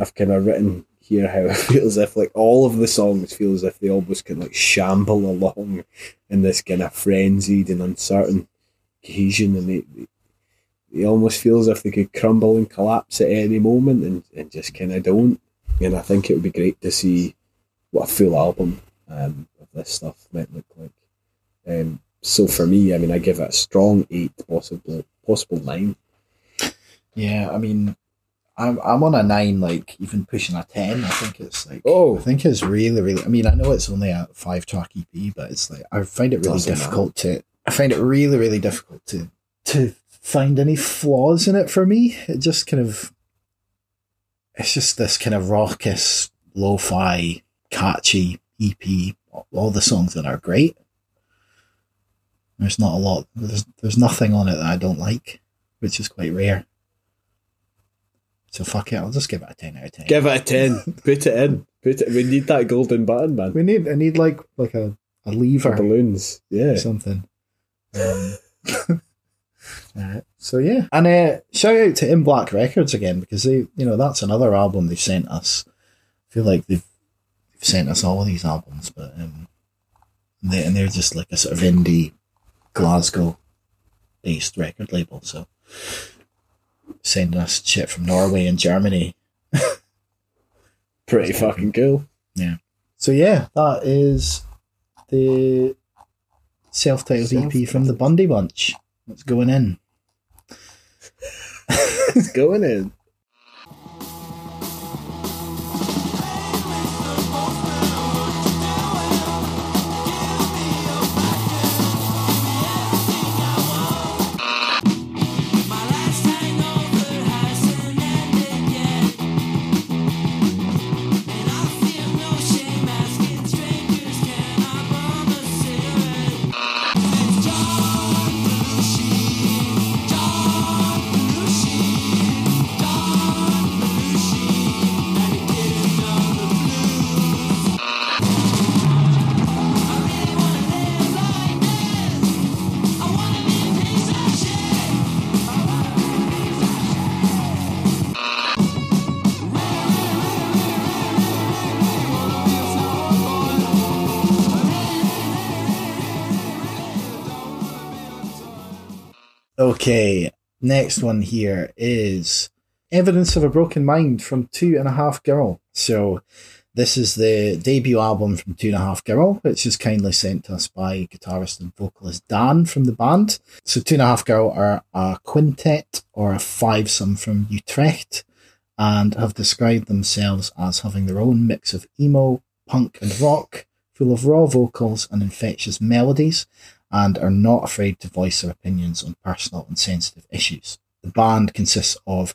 I've kind of written here how it feels as if like all of the songs feel as if they almost can like shamble along in this kind of frenzied and uncertain cohesion, and they, they, they almost feels as if they could crumble and collapse at any moment, and, and just kind of don't. And I think it would be great to see what a full album um, of this stuff might look like. Um, so for me, I mean, I give it a strong eight, possibly possible nine. Yeah, I mean, I'm I'm on a nine, like even pushing a ten. I think it's like Oh. I think it's really, really. I mean, I know it's only a five track EP, but it's like I find it really Doesn't difficult to. I find it really, really difficult to to find any flaws in it for me. It just kind of. It's just this kind of raucous, lo-fi, catchy EP. All the songs that are great. There's not a lot. There's there's nothing on it that I don't like, which is quite rare. So fuck it, I'll just give it a ten out of ten. Give it a ten. Put it in. Put it. We need that golden button, man. we need I need like like a, a lever Balloons. Yeah. something. Um, uh, so yeah, and uh, shout out to In Black Records again because they, you know, that's another album they've sent us. I feel like they've, they've sent us all of these albums, but um, they, and they're just like a sort of indie Glasgow based record label. So sending us shit from Norway and Germany. Pretty fucking cool. Yeah. So yeah, that is the self-titled EP from the Bundy Bunch. That's going in. It's going in. Okay, next one here is Evidence of a Broken Mind from Two and a Half Girl. So, this is the debut album from Two and a Half Girl, which is kindly sent to us by guitarist and vocalist Dan from the band. So, Two and a Half Girl are a quintet or a fivesome from Utrecht and have described themselves as having their own mix of emo, punk, and rock, full of raw vocals and infectious melodies and are not afraid to voice their opinions on personal and sensitive issues. The band consists of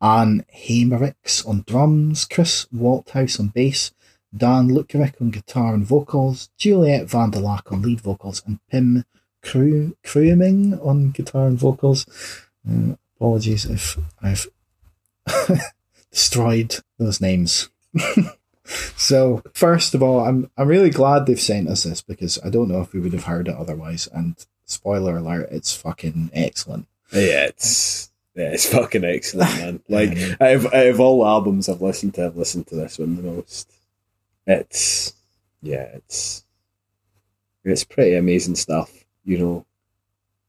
Anne Heimericks on drums, Chris Walthouse on bass, Dan Lukerick on guitar and vocals, Juliet Van der Laak on lead vocals, and Pim Krueming on guitar and vocals. Uh, apologies if I've destroyed those names. So first of all, I'm I'm really glad they've sent us this because I don't know if we would have heard it otherwise. And spoiler alert, it's fucking excellent. Yeah, it's yeah, it's fucking excellent, man. Like out of, out of all albums I've listened to, I've listened to this one the most. It's yeah, it's it's pretty amazing stuff. You know,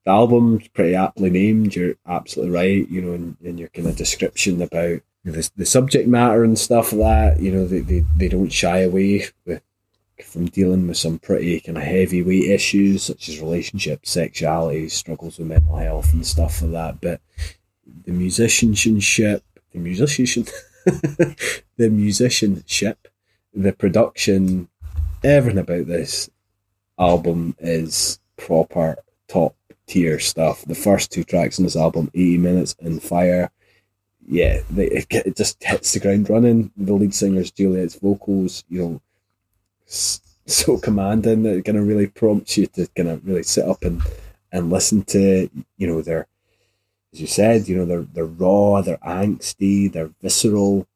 the album's pretty aptly named. You're absolutely right. You know, in, in your kind of description about the, the subject matter and stuff like that. You know, they, they, they don't shy away from dealing with some pretty kind of heavyweight issues such as relationships, sexuality, struggles with mental health and stuff like that. But the musicianship, the musician, the musicianship, the production, everything about this album is proper top tier stuff. The first two tracks on this album, 80 minutes and fire, yeah, it, it just hits the ground running. The lead singer's Juliet's vocals, you know, so commanding that it kind of really prompts you to kind of really sit up and, and listen to, you know, their, as you said, you know, they're, they're raw, they're angsty, they're visceral.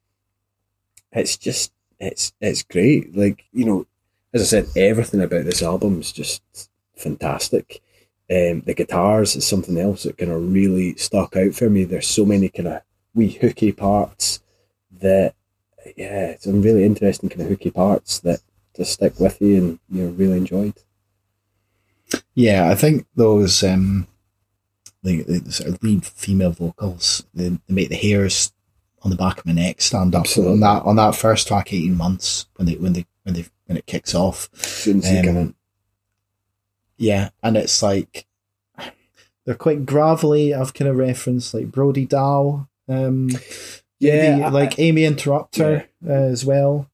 It's just, it's it's great. Like you know, as I said, everything about this album is just fantastic. Um, the guitars is something else that kind of really stuck out for me. There's so many kind of wee hooky parts that, yeah, some really interesting kind of hooky parts that just stick with you and you know really enjoyed. Yeah, I think those um, the, the sort of lead female vocals they, they make the hairs on the back of my neck stand up Absolutely. on that on that first track, eighteen months when they when they when they when it kicks off. Soon as you Um, Yeah, and it's like they're quite gravelly. I've kind of referenced like Brody Dalle, um, yeah, maybe, I- like Aimee Interrupter uh, as well.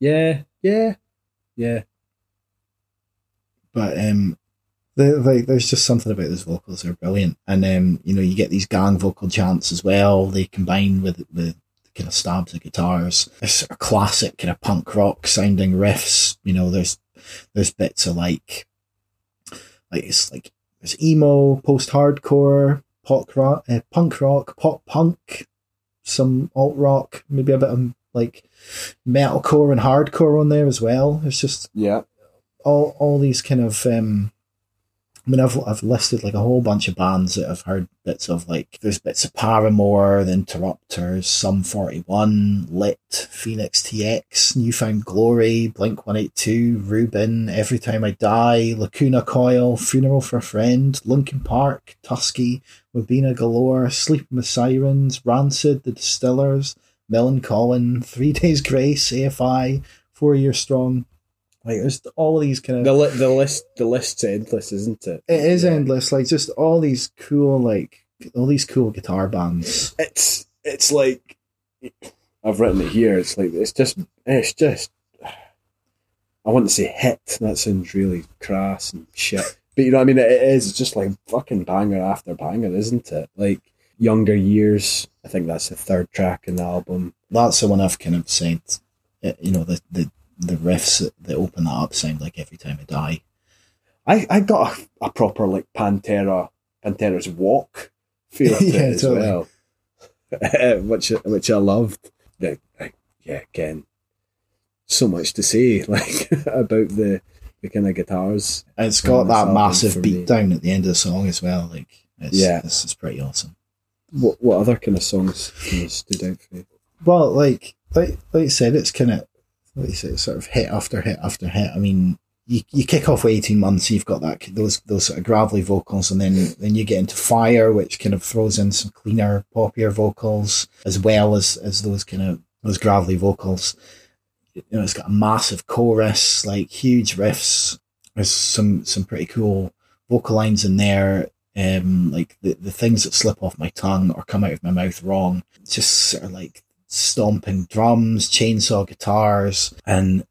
yeah, yeah, yeah. but um the, like there's just something about those vocals they're brilliant and um you know you get these gang vocal chants as well they combine with with kind of stabs of guitars there's sort of classic kind of punk rock sounding riffs you know there's there's bits of like like it's like there's emo post hardcore pop rock uh, punk rock pop punk some alt rock maybe a bit of like metalcore and hardcore on there as well. It's just Yeah, all all these kind of um I mean I've I've listed like a whole bunch of bands that I've heard bits of like there's bits of Paramore, the Interrupters, Sum Forty One, Lit, Phoenix TX, New Found Glory, Blink One Eight Two, Reuben, Every Time I Die, Lacuna Coil, Funeral for a Friend, Linkin Park, Tusky, Wabina Galore, Sleeping with Sirens, Rancid, The Distillers, Colin, Three Days Grace, AFI, Four Year Strong. Like there's all of these kind of the li- the list the list's endless, isn't it? it is Yeah. endless. Like just all these cool, like all these cool guitar bands. it's it's like I've written it here. It's like it's just it's just I want to say hit. That sounds really crass and shit. But you know what I mean? It is. It's just like fucking banger after banger, isn't it? Like younger years. I think that's the third track in the album. That's the one I've kind of said. You know the the the riffs that, that open that up sound like every time I die. I I got a, a proper like Pantera Pantera's walk feel to Yeah, it as totally. well, which which I loved. Yeah, yeah, again, so much to say like about the the kind of guitars. It's got that massive for me. beat down at the end of the song as well. Like it's, Yeah. this is pretty awesome. What what other kind of songs kind of stood out for you? Well, like like like you said, it's kind of like you said, sort of hit after hit after hit. I mean, you, you kick off with eighteen months, you've got that those those sort of gravelly vocals, and then then you get into Fire, which kind of throws in some cleaner, poppier vocals as well as as those kind of those gravelly vocals. You know, it's got a massive chorus, like huge riffs. There's some some pretty cool vocal lines in there. Um, like the, the things that slip off my tongue or come out of my mouth wrong. Just sort of like stomping drums, chainsaw guitars, and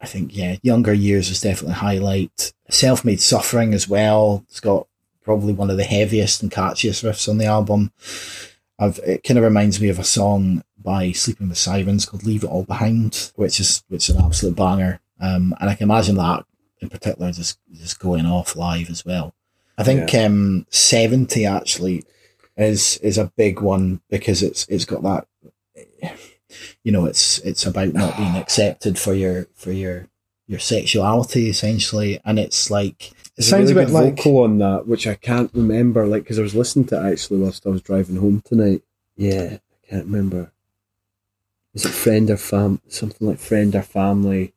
I think yeah, younger years is definitely a highlight. Self-made suffering as well. It's got probably one of the heaviest and catchiest riffs on the album. I've, it kind of reminds me of a song by Sleeping with Sirens called "Leave It All Behind," which is which is an absolute banger. Um, and I can imagine that in particular just just going off live as well. I think um, seventy actually is is a big one because it's it's got that you know it's it's about not being accepted for your for your your sexuality essentially and it's like it sounds a, a bit like vocal on that, which I can't remember. Like because I was listening to it actually whilst I was driving home tonight. Yeah, I can't remember. Is it friend or fam? Something like friend or family.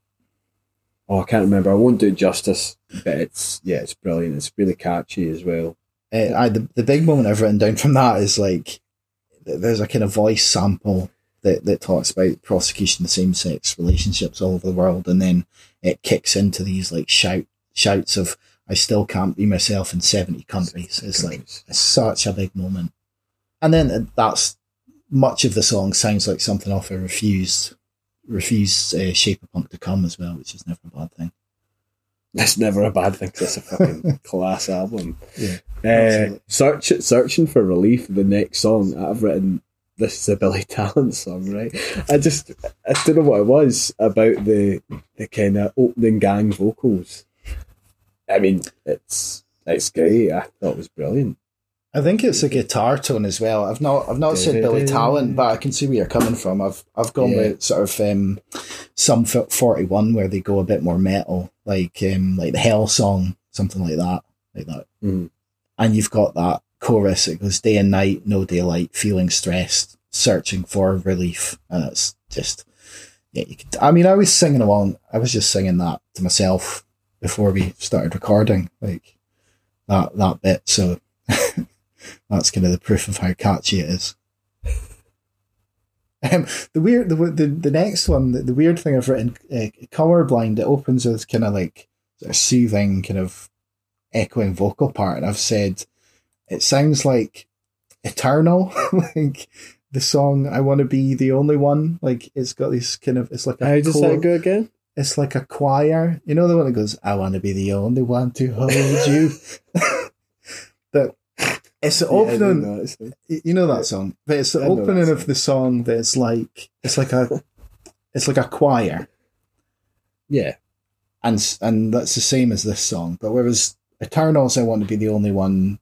Oh, I can't remember. I won't do it justice, but it's yeah, it's brilliant. It's really catchy as well. uh, I, the, the big moment I've written down from that is like there's a kind of voice sample that, that talks about prosecution of same sex relationships all over the world, and then it kicks into these like shout shouts of "I still can't be myself in seventy countries." It's like it's such a big moment, and then that's much of the song sounds like something off a refused refused uh, shape of punk to come as well, which is never a bad thing. That's never a bad thing. That's a fucking class album. Yeah, Uh, search searching for relief. The next song I've written. This is a Billy Talent song, right? I just I don't know what it was about the the kind of opening gang vocals. I mean, it's it's great. I thought it was brilliant. I think it's a guitar tone as well. I've not I've not said Billy Talent, but I can see where you're coming from. I've I've gone Yeah. with sort of um, some forty one where they go a bit more metal, like um, like the Hell song, something like that, like that. Mhm. And you've got that chorus. It goes day and night, no daylight, feeling stressed, searching for relief, and it's just yeah. You could. I mean, I was singing along. I was just singing that to myself before we started recording, like that that bit. So that's kind of the proof of how catchy it is. Um, the weird, the, the the next one, the, the weird thing I've written, uh, colorblind. It opens with kind of like a soothing, kind of echoing vocal part, and I've said it sounds like eternal, like the song "I Want to Be the Only One." Like it's got this kind of, it's like a How does that go again? it's like a choir. You know the one that goes, I want to be the only one to hold you. that it's the Yeah, I know opening, you know that song, but it's the I opening of the song that's like, it's like a, it's like a choir. Yeah. And, and that's the same as this song. But whereas Eternals, I want to be the only one,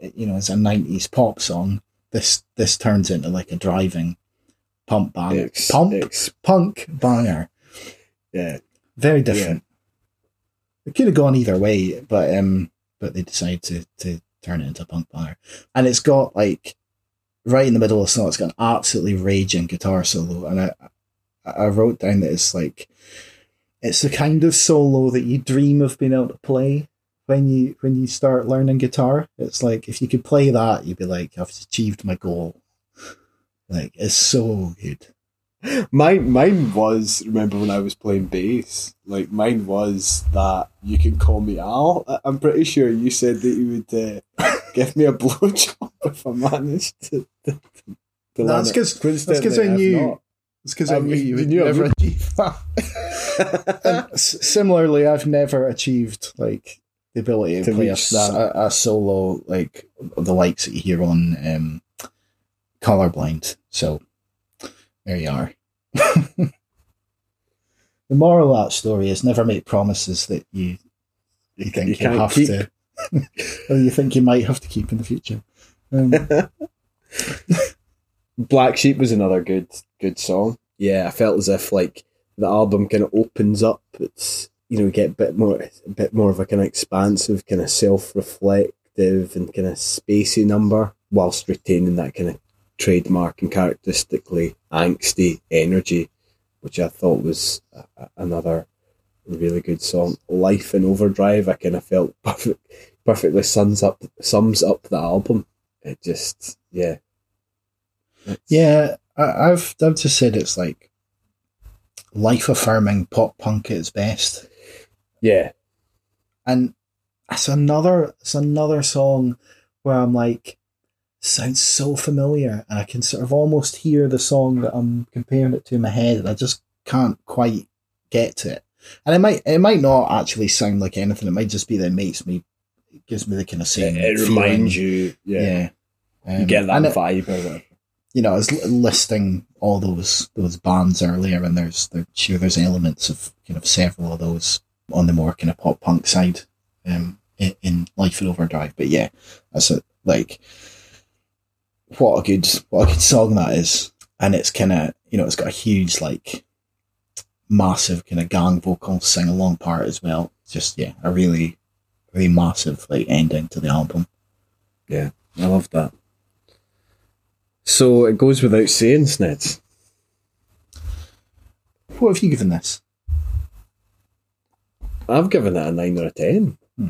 you know, it's a 90s pop song. This, this turns into like a driving pump banger. Ex- pump? punk banger. yeah. Very different. It could have gone either way, but um, but they decided to to turn it into a punk banger, and it's got like right in the middle of the song, it's got an absolutely raging guitar solo, and I I wrote down that it's like it's the kind of solo that you dream of being able to play when you when you start learning guitar. It's like if you could play that, you'd be like, I've achieved my goal. Like it's so good. Mine, mine was remember when I was playing bass. Like mine was that you can call me Al. I'm pretty sure you said that you would uh, give me a blowjob if I managed to. to, to That's learn it. 'cause- that's 'cause I knew-. It's because I knew you would knew never achieve that. similarly, I've never achieved like the ability to, play a, reach a, a solo like the likes that you hear on um, Colorblind. So there you are. the moral of that story is never make promises that you you think You you, have keep. to, or you think you might have to keep in the future. Um, Black Sheep was another good good song. Yeah, I felt as if like the album kind of opens up. It's you know get a bit more a bit more of a kind of expansive, kind of self reflective and kind of spacey number, whilst retaining that kind of trademark and characteristically angsty energy, which I thought was a, another really good song. Life in Overdrive, I kind of felt perfect, perfectly sums up sums up the album. It just yeah. Yeah, I, I've I've just said it's like life affirming pop punk at its best, Yeah. and it's another it's another song where I'm like sounds so familiar, and I can sort of almost hear the song that I'm comparing it to in my head, and I just can't quite get to it. And it might it might not actually sound like anything. It might just be that it makes me it gives me the kind of same. It, it reminds you, yeah, yeah. you Um, get that and it- vibe whatever. you know, I was li- listing all those those bands earlier, and there's there, sure there's elements of kind of several of those on the more kind of pop punk side, um, in, in Life in Overdrive. But yeah, that's a like what a good what a good song that is, and it's kind of you know it's got a huge like massive kind of gang vocal sing along part as well. Just yeah, a really really massive like ending to the album. Yeah, I love that. So it goes without saying, Snedds. What have you given this? I've given it a nine or a ten. Hmm.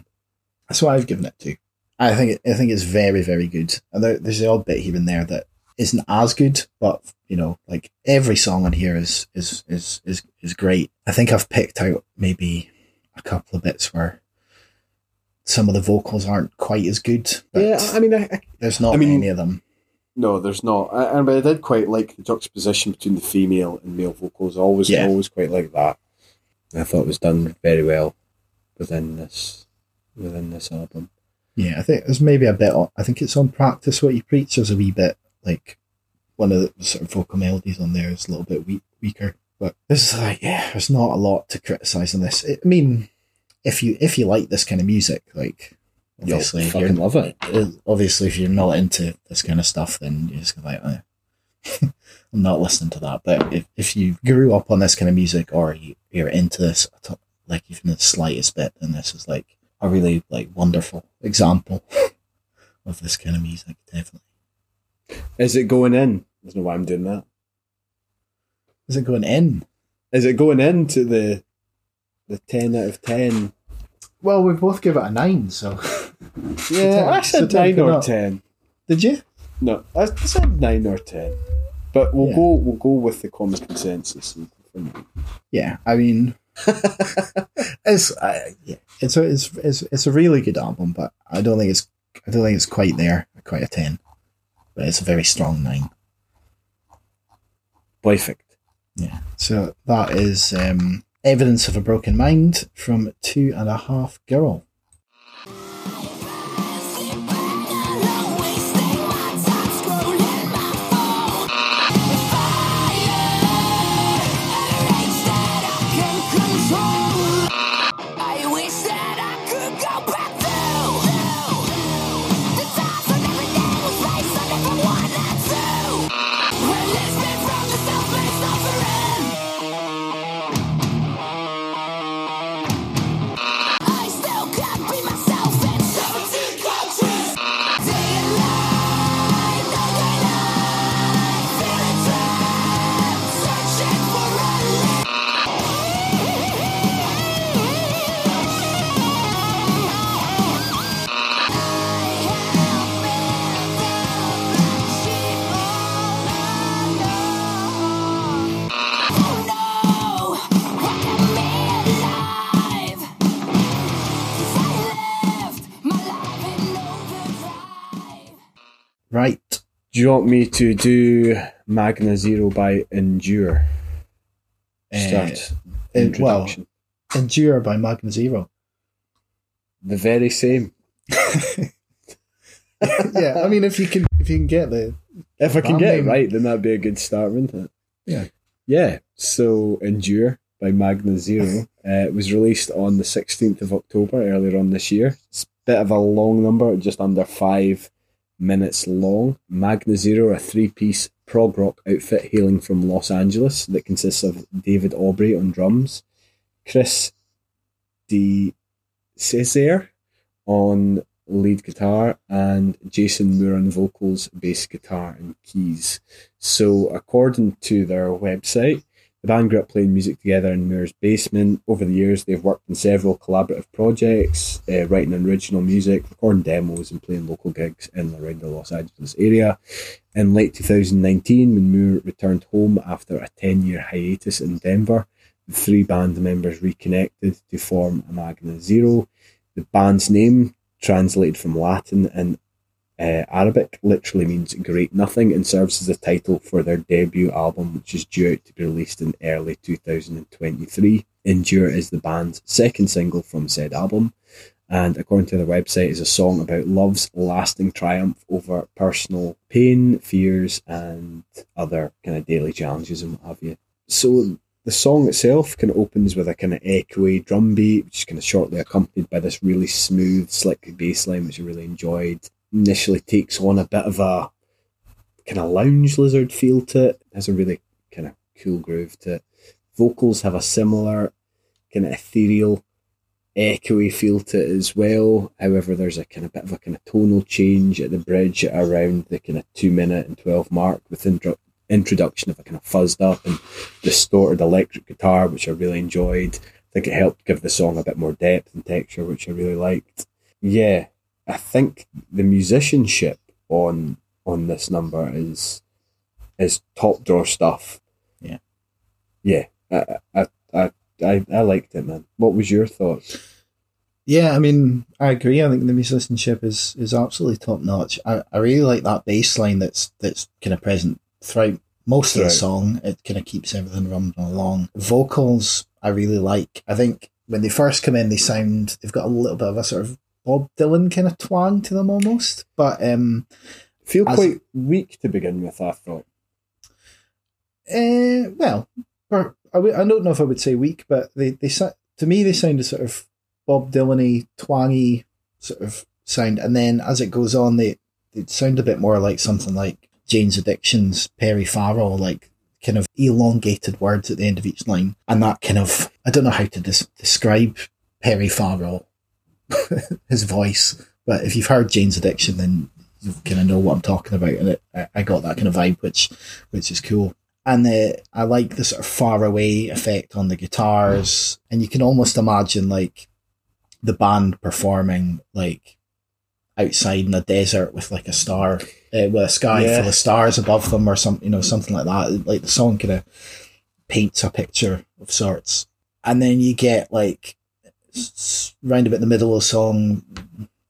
That's what I've given it to. I think it, I think it's very very good. And there, there's the odd bit here and there that isn't as good, but you know, like every song on here is is is is is great. I think I've picked out maybe a couple of bits where some of the vocals aren't quite as good. But Yeah, I mean, I, I, there's not I mean- many of them. no, there's not. I, I- but I did quite like the juxtaposition between the female and male vocals. I always, Yeah. always quite like that. I thought it was done very well within this within this album. Yeah, I think there's maybe a bit. On, I think it's on practice what you preach. There's a wee bit like one of the sort of vocal melodies on there is a little bit weak, weaker. But this is like, yeah, there's not a lot to criticize on this. I mean, if you if you like this kind of music, like Obviously, Yo, if you're- fucking love it. uh, obviously, if you're not into this kind of stuff, then you're just gonna like, eh. I'm not listening to that. But if, if you grew up on this kind of music or you, you're into this, like even the slightest bit, then this is like a really like wonderful example of this kind of music. Definitely. Is it going in? There's no why I'm doing that. Is it going in? Is it going into the the ten out of ten? Well, we both give it a nine. So Yeah, I said ten nine could or not- ten. did you? No, I said nine or ten. But we'll Yeah. go we'll go with the common consensus. and- Yeah, I mean, it's uh, yeah, it's a it's, it's it's a really good album, but I don't think it's I don't think it's quite there, quite a ten, but it's a very strong nine. Perfect. Yeah. So that is um, evidence of a broken mind from two and a half girl. Do you want me to do Magna Zero by Endure? Start. Uh, well, introduction. Endure by Magna Zero. the very same. yeah, I mean, if you can if you can get the If I can get it right, then that'd be a good start, wouldn't it? Yeah. Yeah. So Endure by Magna Zero uh, was released on the 16th of October earlier on this year. It's a bit of a long number, just under five minutes long. Magna Zero, a three piece prog rock outfit hailing from Los Angeles that consists of David Aubrey on drums, Chris D. Cesare on lead guitar and Jason Moore on vocals, bass guitar, and keys. So, according to their website, band grew up playing music together in Moore's basement. Over the years, they've worked on several collaborative projects, uh, writing original music, recording demos, and playing local gigs in and around the Los Angeles area. In late 2019, when Moore returned home after a 10 year hiatus in Denver, the three band members reconnected to form Magna Zero. The band's name, translated from Latin and uh, Arabic, literally means great nothing and serves as the title for their debut album, which is due out to be released in early 2023. Endure is the band's second single from said album, and according to their website, is a song about love's lasting triumph over personal pain, fears, and other kind of daily challenges and what have you. So the song itself kind of opens with a kind of echoey drum beat, which is kind of shortly accompanied by this really smooth, slick bass line, which I really enjoyed. Initially takes on a bit of a kind of lounge lizard feel to it. Has a really kind of cool groove to it. Vocals have a similar kind of ethereal, echoey feel to it as well. However, there's a kind of bit of a kind of tonal change at the bridge around the kind of two minute and twelve mark with intro- introduction of a kind of fuzzed up and distorted electric guitar, which I really enjoyed. I think it helped give the song a bit more depth and texture, which I really liked. Yeah, I think the musicianship on on this number is is top drawer stuff. Yeah. yeah, I I I I, I liked it, man. What was your thoughts? Yeah, I mean, I agree. I think the musicianship is is absolutely top notch. I, I really like that bass line that's that's kind of present throughout most of the song. It kind of keeps everything rumbling along. Vocals, I really like. I think when they first come in, they sound they've got a little bit of a sort of Bob Dylan kind of twang to them almost. But um, Feel quite weak to begin with. I thought. Uh, well, or I don't know if I would say weak, but they they to me they sound a sort of Bob Dylan-y, twangy, sort of sound, and then as it goes on, they they sound a bit more like something like Jane's Addiction's Perry Farrell, like kind of elongated words at the end of each line, and that kind of I don't know how to des- describe Perry Farrell, his voice, but if you've heard Jane's Addiction, then you kind of know what I'm talking about, and it, I, got that kind of vibe, which which is cool. And the, I like the sort of far away effect on the guitars, and you can almost imagine like the band performing like outside in a desert with like a star, uh, with a sky Yeah. full of stars above them, or something, you know, something like that. Like the song kind of paints a picture of sorts, and then you get like round about the middle of the song,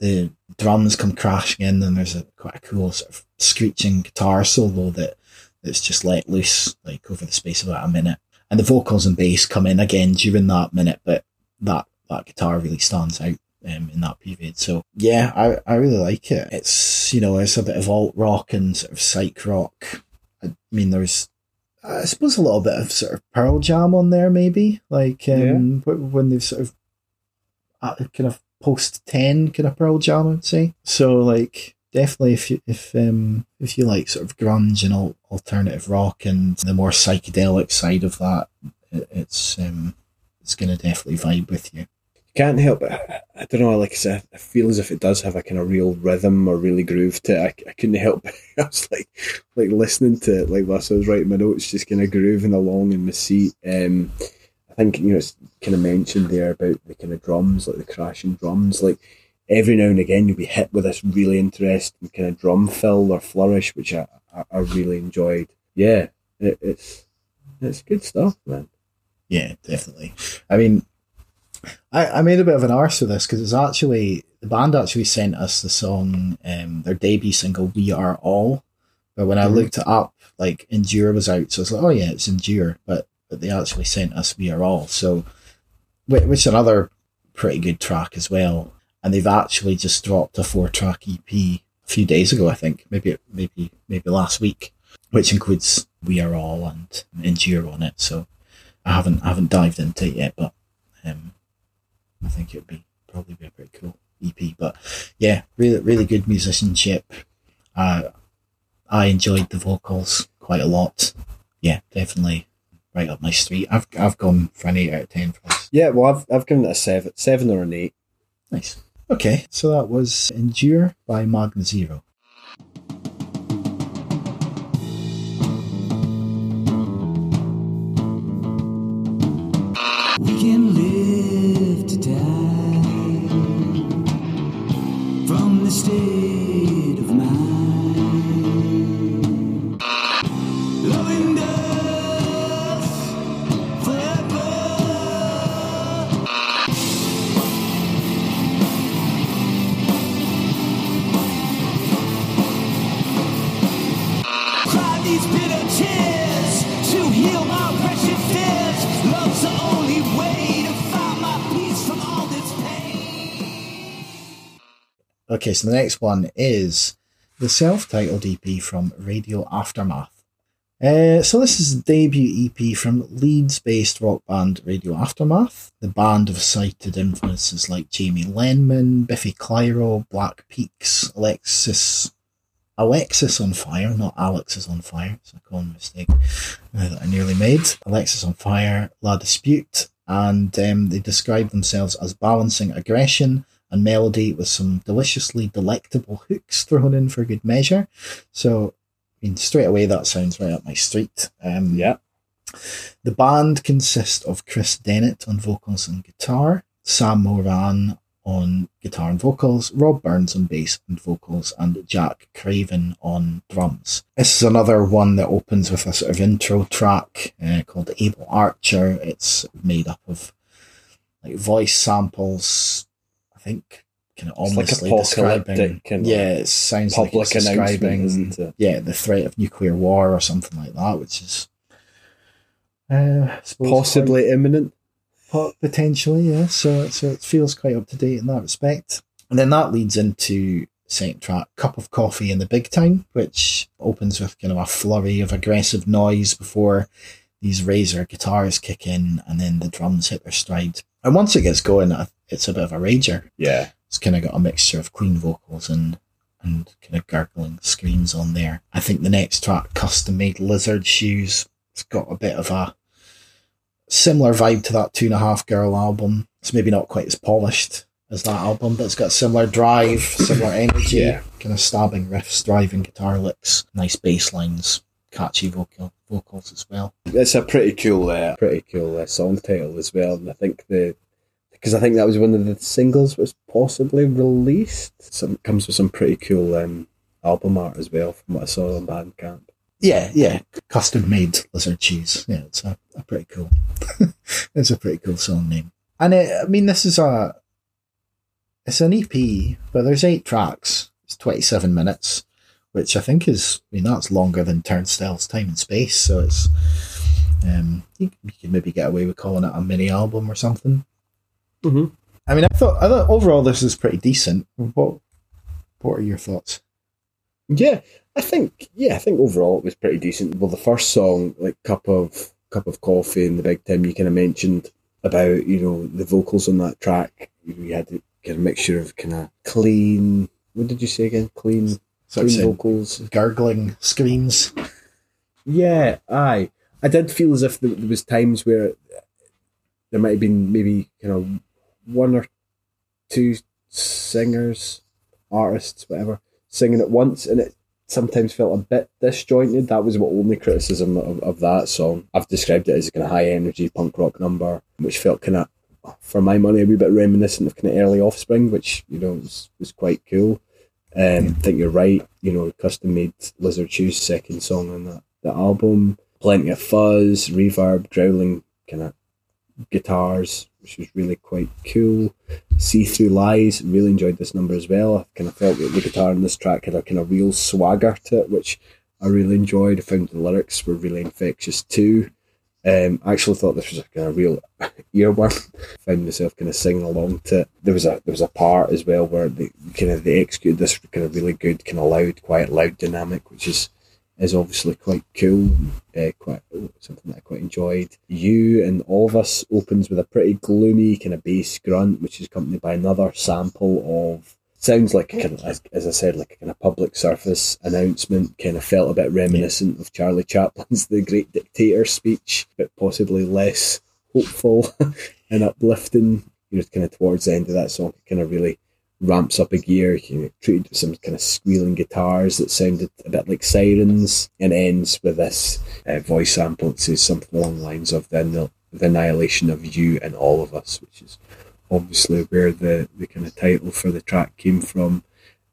the drums come crashing in, and there's a quite a cool sort of screeching guitar solo that that's just let loose like over the space of about a minute, and the vocals and bass come in again during that minute, but that that guitar really stands out um, in that period. So yeah, I I really like it. It's you know it's a bit of alt rock and sort of psych rock. I mean, there's I suppose a little bit of sort of Pearl Jam on there, maybe like um, wh- when they've sort of kind of post ten kind of Pearl Jam, I'd say. So like definitely if you if um if you like sort of grunge and al- alternative rock and the more psychedelic side of that, it, it's um it's gonna definitely vibe with you. can't help it. I, I don't know. Like I said, I feel as if it does have a kind of real rhythm or really groove to it. I, I couldn't help. it. I was like, like listening to it, like whilst I was writing my notes, just kind of grooving along in my seat. Um, I think you know it's kind of mentioned there about the kind of drums, like the crashing drums. Like every now and again, you'll be hit with this really interesting kind of drum fill or flourish, which I, I, I really enjoyed. Yeah, it, it's it's good stuff, man. Yeah, definitely. I mean, I, I made a bit of an arse of this because it's actually the band actually sent us the song, um, their debut single "We Are All." But when I Mhm. looked it up, like Endure was out, so I was like, "Oh yeah, it's Endure." But but they actually sent us "We Are All," so which is another pretty good track as well. And they've actually just dropped a four-track EP a few days ago, I think, maybe maybe maybe last week, which includes "We Are All" and "Endure" on it. So I haven't I haven't dived into it yet, but um, I think it'd be probably be a pretty cool EP. But yeah, really really good musicianship. Uh, I enjoyed the vocals quite a lot. Yeah, definitely right up my street. I've I've gone for an eight out of ten for this. Yeah, well, I've I've given it a seven, seven or an eight. Nice. Okay, so that was Endure by Magna Zero. Okay, so the next one is the self-titled EP from Radio Aftermath. Uh, so this is the debut EP from Leeds-based rock band Radio Aftermath. The band have cited influences like Jamie Lenman, Biffy Clyro, Black Peaks, Alexis, Alexisonfire, not Alex is on Fire. It's a common mistake uh, that I nearly made. Alexisonfire, La Dispute, and um, they describe themselves as balancing aggression and melody with some deliciously delectable hooks thrown in for good measure. So, I mean, straight away that sounds right up my street. Um, Yeah. The band consists of Chris Dennett on vocals and guitar, Sam Moran on guitar and vocals, Rob Burns on bass and vocals, and Jack Craven on drums. This is another one that opens with a sort of intro track uh, called Able Archer. It's made up of like voice samples, think, kind of It's like describing. apocalyptic kind of Yeah, it sounds like Public it's announcement, describing isn't it? yeah, the threat of nuclear war or something like that, which is uh, Possibly imminent. quite- po- potentially, yeah. So, so it feels quite up to date in that respect. And then that leads into second track, "Cup of Coffee in the Big Time," which opens with kind of a flurry of aggressive noise before these razor guitars kick in, and then the drums hit their stride. And once it gets going, it's a bit of a rager. Yeah. It's kind of got a mixture of clean vocals and and kind of gurgling screams on there. I think the next track, Custom Made Lizard Shoes, it's got a bit of a similar vibe to that Two and a Half Girl album. It's maybe not quite as polished as that album, but it's got similar drive, similar energy, Yeah. kind of stabbing riffs, driving guitar licks, nice bass lines, catchy vocal vocals as well. It's a pretty cool, uh, pretty cool uh, song title as well, and I think the because I think that was one of the singles was possibly released. Some comes with some pretty cool um, album art as well from what I saw on Bandcamp. Yeah, yeah, custom made lizard cheese. Yeah, it's a, a pretty cool. it's a pretty cool song name. And it, I mean, this is a it's an EP, but there's eight tracks. It's twenty seven minutes, which I think is I mean that's longer than Turnstile's Time and Space. So it's um you, you could maybe get away with calling it a mini album or something. Mhm. I mean, I thought I thought overall this is pretty decent. What what are your thoughts? Yeah, I think yeah, I think overall it was pretty decent. Well, the first song, like cup of cup of coffee and the big Tim, you kind of mentioned about you know the vocals on that track. You had a kind of mixture of kind of clean. What did you say again? Clean, So it's clean vocals. gurgling screams. Yeah, aye. I did feel as if there, was times where there might have been maybe kind of one or two singers, artists, whatever, singing at once, and it sometimes felt a bit disjointed. That was my only criticism of, of that song. I've described it as a kind of high energy punk rock number, which felt kind of, for my money, a wee bit reminiscent of kind of early Offspring, which you know was, was quite cool. Um, I think you're right. You know, custom made Lizard Shoes second song on that, that album. Plenty of fuzz, reverb, growling kind of guitars, which was really quite cool. See Through Lies, really enjoyed this number as well. I kind of felt that the guitar in this track had a kind of real swagger to it, which I really enjoyed. I found the lyrics were really infectious too. Um, I actually thought this was a kind of real earworm. Found myself kind of singing along to it. There was a there was a part as well where they kind of they executed this kind of really good, kind of loud, quite loud dynamic, which is is obviously quite cool, uh, quite something that I quite enjoyed. You and All of Us opens with a pretty gloomy kind of bass grunt, which is accompanied by another sample of sounds like kind of, as, as I said, like a kind of public service announcement. Kind of felt a bit reminiscent of Charlie Chaplin's The Great Dictator speech, but possibly less hopeful and uplifting. You know, kind of towards the end of that song, it kind of really ramps up a gear, you know, treated with some kind of squealing guitars that sounded a bit like sirens, and ends with this uh, voice sample that says something along the lines of the, the annihilation of you and all of us, which is obviously where the, the kind of title for the track came from.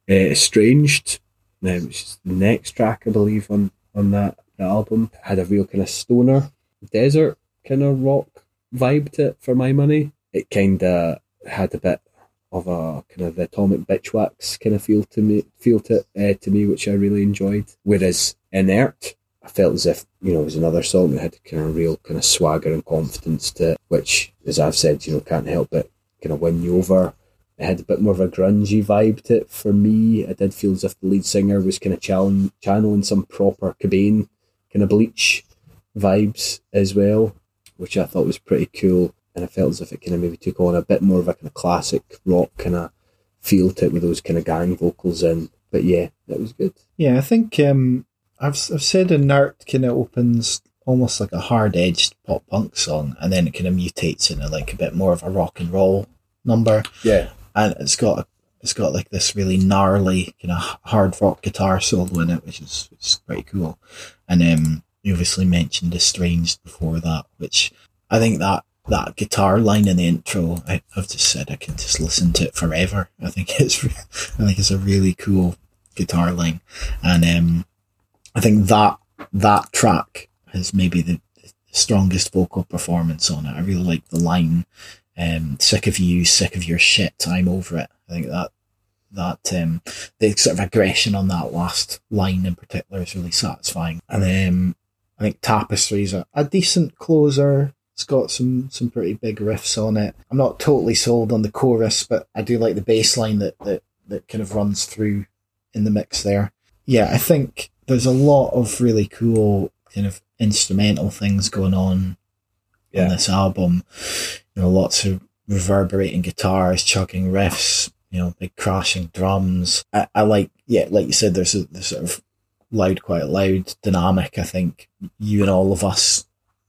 Uh, Estranged, uh, which is the next track, I believe, on, on that, album, had a real kind of stoner, desert kind of rock vibe to it for my money. It kind of had a bit of a kind of the atomic bitchwax kind of feel to me, feel to uh, to me, which I really enjoyed. Whereas inert, I felt as if you know it was another song that had kind of real kind of swagger and confidence to it, which, as I've said, you know, can't help but kind of win you over. It had a bit more of a grungy vibe to it for me. I did feel as if the lead singer was kind of channel- channeling some proper Cobain kind of bleach vibes as well, which I thought was pretty cool. And I felt as if it kind of maybe took on a bit more of a kind of classic rock kind of feel to it with those kind of gang vocals in. But yeah, that was good. Yeah, I think um, I've I've said Inert kind of opens almost like a hard edged pop punk song, and then it kind of mutates into like a bit more of a rock and roll number, Yeah, and it's got it's got like this really gnarly kind of hard rock guitar solo in it, which is which is pretty cool. And um, you obviously mentioned Estranged before that, which I think that that guitar line in the intro, I, I've just said I can just listen to it forever. I think it's re- I think it's a really cool guitar line, and um, I think that that track is maybe the strongest vocal performance on it. I really like the line, um, "Sick of you, sick of your shit, I'm over it." I think that that um, the sort of aggression on that last line in particular is really satisfying, and um, I think Tapestry's a, a decent closer. It's got some some pretty big riffs on it. I'm not totally sold on the chorus, but I do like the bass line that that, that kind of runs through in the mix there. Yeah, I think there's a lot of really cool kind of instrumental things going on Yeah. on this album. You know, lots of reverberating guitars, chugging riffs, you know, big crashing drums. I, I like, yeah, like you said, there's a there's sort of loud, quite loud dynamic. I think you and all of us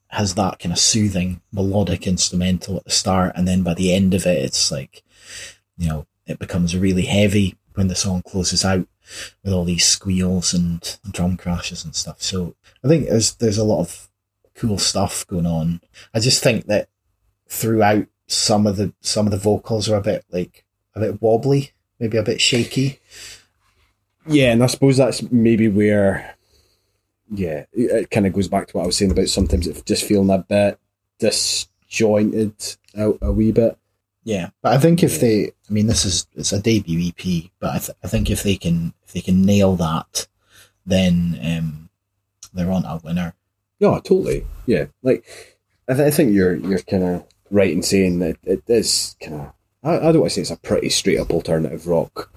has that kind of soothing melodic instrumental at the start, and then by the end of it, it's like, you know, it becomes really heavy when the song closes out with all these squeals and, and drum crashes and stuff. So I think there's there's a lot of cool stuff going on. I just think that throughout some of the some of the vocals are a bit like a bit wobbly, maybe a bit shaky. Yeah, and I suppose that's maybe where, yeah, it, kind of goes back to what I was saying about sometimes it just feeling a bit disjointed out a wee bit. Yeah, but I think if they, I mean, this is it's a debut EP, but I, th- I think if they can if they can nail that, then um, they're on a winner. Yeah, totally. Yeah, like I, th- I think you're you're kind of right in saying that it is kind of. I, I don't want to say it's a pretty straight up alternative rock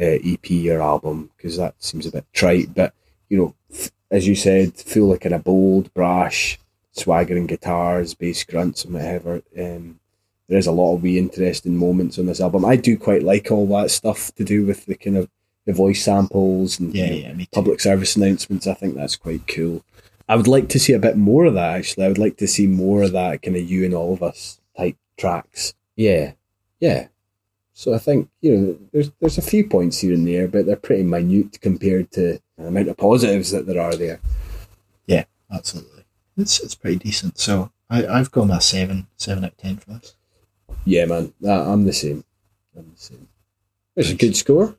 uh, EP or album because that seems a bit trite, but you know, f- as you said, feel like kind of bold, brash, swaggering guitars, bass grunts, and whatever. Um, there is a lot of wee interesting moments on this album. I do quite like all that stuff to do with the kind of the voice samples and Yeah, you know, yeah, public service announcements. I think that's quite cool. I would like to see a bit more of that. Actually, I would like to see more of that kind of you and all of us type tracks. Yeah, yeah. So I think you know there's there's a few points here and there, but they're pretty minute compared to the amount of positives that there are there. Yeah, absolutely. It's it's pretty decent. So I I've gone a seven seven out of ten for this. Yeah, man, I- I'm the same. I'm the same. It's a good score.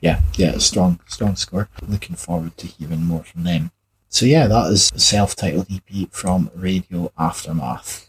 Yeah, yeah, a strong strong score. Looking forward to hearing more from them. So yeah, that is self-titled EP from Radio Aftermath.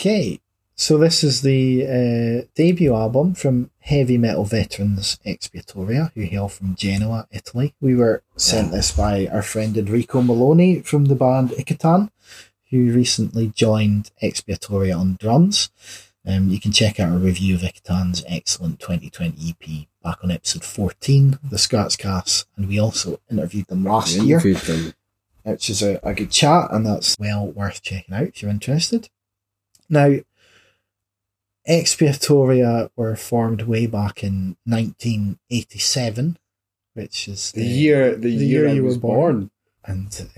Okay, so this is the uh, debut album from heavy metal veterans Expiatoria, who hail from Genoa, Italy. We were sent this by our friend Enrico Maloney from the band Icatan, who recently joined Expiatoria on drums. Um, you can check out a review of Icatan's excellent 2020 EP back on episode 14 of the Scratch Cast, and we also interviewed them last year Interviewed them. which is a, a good chat, and that's well worth checking out if you're interested. Now, Expiatoria were formed way back in 1987, which is The year, the, year, I you was were born. born. and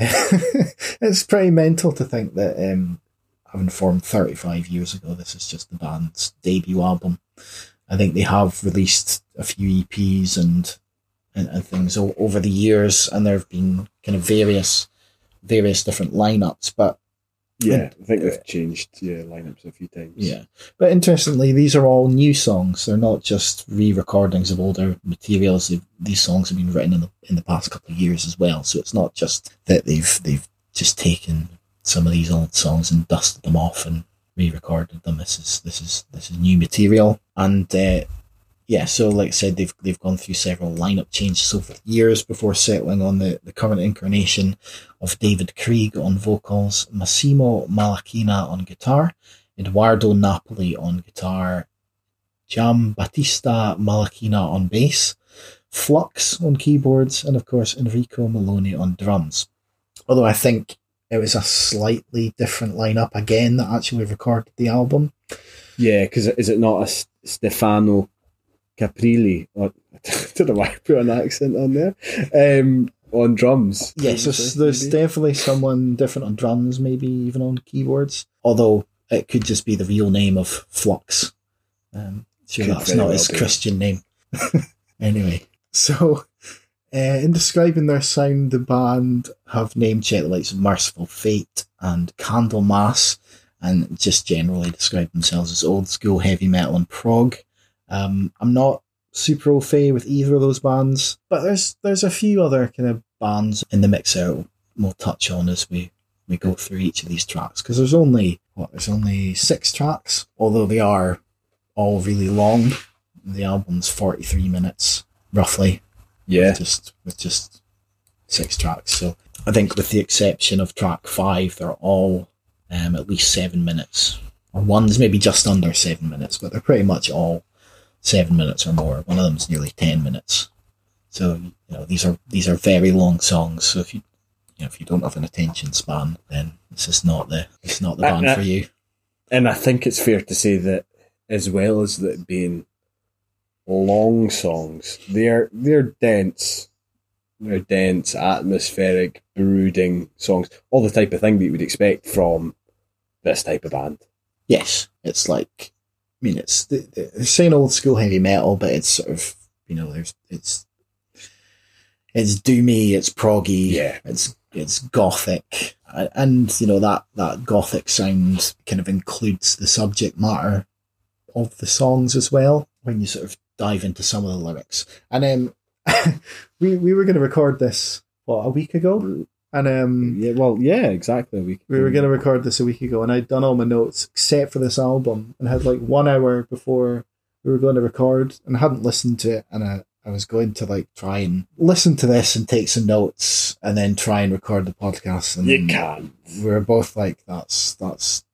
it's pretty mental to think that um, having formed 35 years ago, this is just the band's debut album. I think they have released a few EPs and and, and things o- over the years, and there have been kind of various various different lineups. But Yeah, I think they've changed yeah lineups a few times. yeah, but interestingly, these are all new songs. They're not just re-recordings of older materials. They've, these songs have been written in the in the past couple of years as well. So it's not just that they've they've just taken some of these old songs and dusted them off and re-recorded them. This is this is this is new material, and uh, yeah. So like I said, they've they've gone through several lineup changes over the years before settling on the the current incarnation of David Krieg on vocals, Massimo Malachina on guitar. Eduardo Napoli on guitar, Giambattista Malachina on bass, Flux on keyboards, and of course Enrico Maloney on drums. Although I think it was a slightly different lineup again that actually recorded the album. yeah. Because is it not a Stefano Caprilli? Or, I don't know why I put an accent on there. Um, on drums. Yes, there's, there's Maybe. definitely someone different on drums, maybe even on keyboards. Although it could just be the real name of Flux. Um, Sure, Could that's not well his be. Christian name. anyway, so uh, in describing their sound, the band have name checked the likes of Mercyful Fate and Candlemass, and just generally describe themselves as old school heavy metal and prog. Um, I'm not super au fait with either of those bands, but there's there's a few other kind of bands in the mix there we'll touch on as we we go through each of these tracks because there's only what there's only six tracks, although they are all really long. The album's 43 minutes roughly Yeah. just with just six tracks. So I think with the exception of track five, they're all um, at least seven minutes. Or one's maybe just under seven minutes, but they're pretty much all seven minutes or more. One of them's nearly ten minutes. So you know these are these are very long songs. So if you you know if you don't have an attention span, then this is not the it's not the band uh, for you. And I think it's fair to say that as well as that being long songs, they're they're dense. They're dense, atmospheric, brooding songs. All the type of thing that you would expect from this type of band. Yes, it's like, I mean, it's the- saying old school heavy metal, but it's sort of you know, there's it's it's doomy, it's proggy, Yeah. it's it's gothic, and you know that that gothic sound kind of includes the subject matter of the songs as well when you sort of dive into some of the lyrics. And um, we we were going to record this what a week ago, and um, Yeah, well, yeah, exactly. We, we were going to record this a week ago, and I'd done all my notes except for this album, and had like one hour before we were going to record, and hadn't listened to it, and I, I was going to like try and listen to this and take some notes, and then try and record the podcast. And You can't. we were both like, "That's that's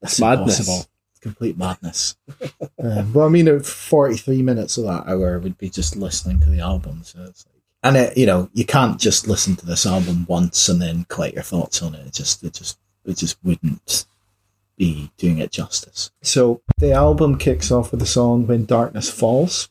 that's Madness. impossible, complete madness." um, well, I mean, uh, forty-three minutes of that hour would be just listening to the album, so it's like, and it, you know, you can't just listen to this album once and then collect your thoughts on it. It just, it just, it just wouldn't be doing it justice. So the album kicks off with the song "When Darkness Falls,"